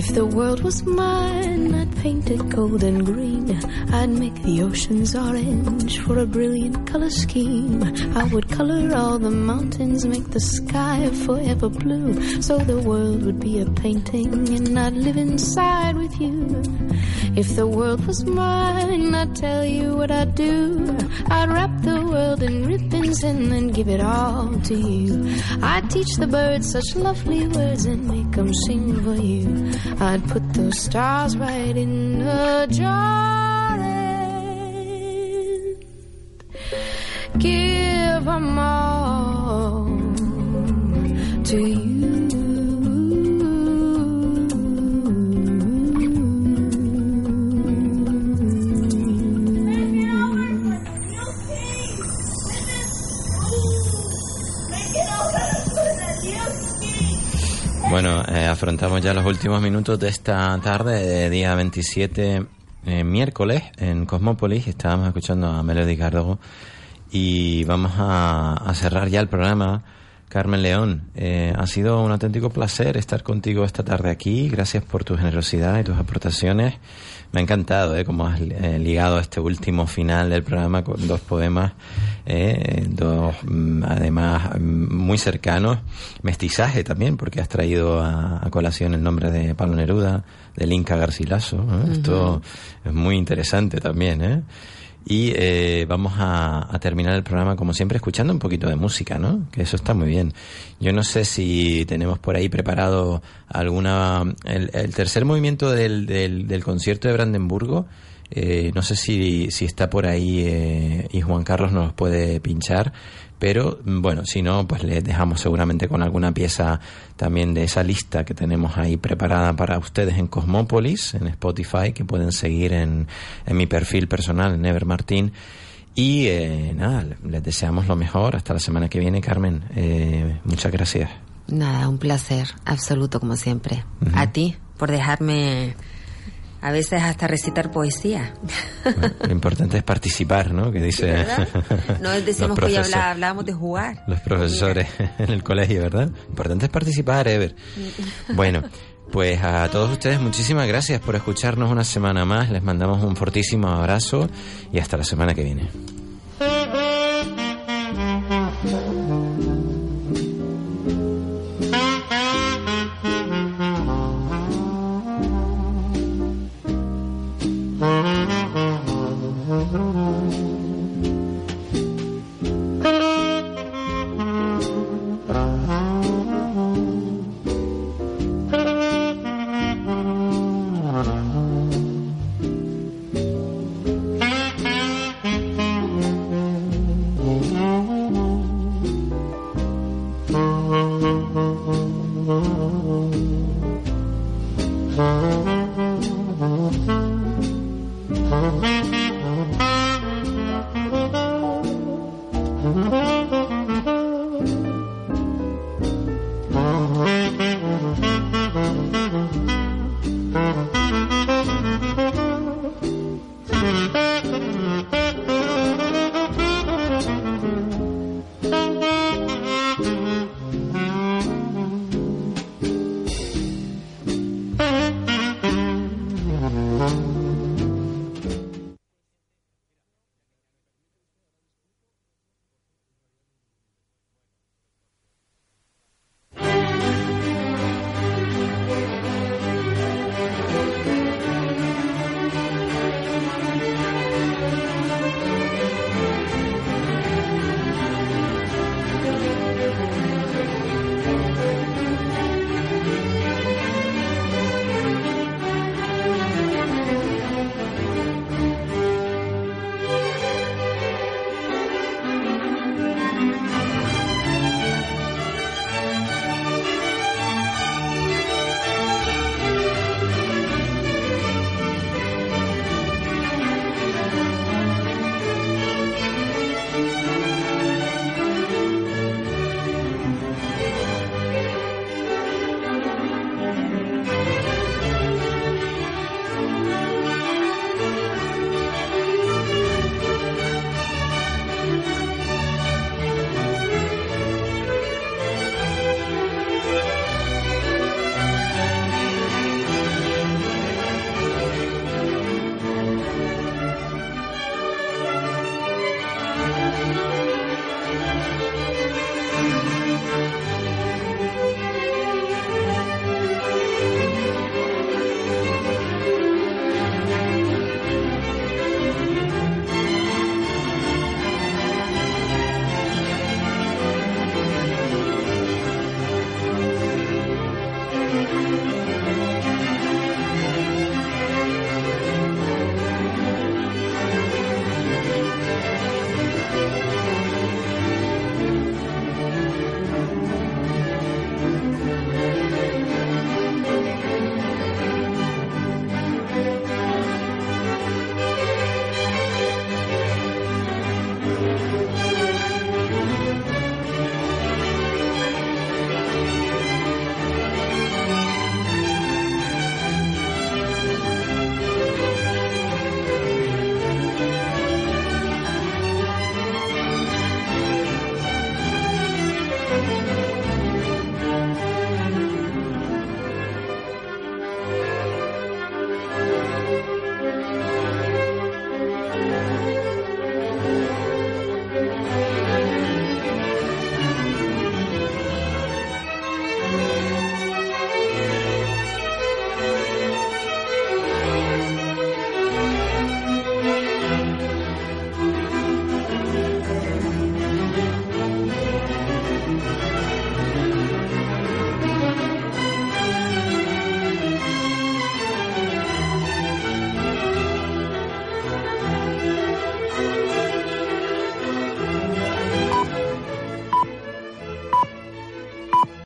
If the world was mine, I'd paint it gold and green. I'd make the oceans orange for a brilliant color scheme. I would color all the mountains, make the sky forever blue. So the world would be a painting and I'd live inside with you. If the world was mine, I'd tell you what I'd do. I'd wrap the world in ribbons and then give it all to you. I'd teach the birds such lovely words and make them sing for you. I'd put those stars right in a jar and give them all to you. Bueno, eh, afrontamos ya los últimos minutos de esta tarde, de día 27, eh, miércoles, en Cosmópolis. Estábamos escuchando a Melody Cardogo y vamos a, a cerrar ya el programa. Carmen León, eh, ha sido un auténtico placer estar contigo esta tarde aquí. Gracias por tu generosidad y tus aportaciones. Me ha encantado eh, cómo has eh, ligado este último final del programa con dos poemas, eh, dos mm, además mm, muy cercanos. Mestizaje también, porque has traído a, a colación el nombre de Pablo Neruda, del Inca Garcilaso. Esto es muy interesante también. ¿eh? Y eh, vamos a, terminar el programa, como siempre, escuchando un poquito de música, ¿no? Que eso está muy bien. Yo no sé si tenemos por ahí preparado alguna... El, tercer movimiento del, del, del concierto de Brandenburgo, eh, no sé si, si está por ahí eh, y Juan Carlos nos puede pinchar, pero bueno, si no, pues le dejamos seguramente con alguna pieza también de esa lista que tenemos ahí preparada para ustedes en Cosmópolis, en Spotify, que pueden seguir en, en mi perfil personal, en Ever Martín. Y eh, nada, les deseamos lo mejor. Hasta la semana que viene, Carmen. Eh, muchas gracias. Nada, un placer absoluto como siempre. A ti por dejarme a veces hasta recitar poesía. Lo importante es participar, ¿no? Que dice ¿Verdad? No los decíamos que hoy hablábamos de jugar. los profesores en el colegio, ¿verdad? Lo importante es participar, Ever. Bueno, pues a todos ustedes muchísimas gracias por escucharnos una semana más. Les mandamos un fortísimo abrazo y hasta la semana que viene.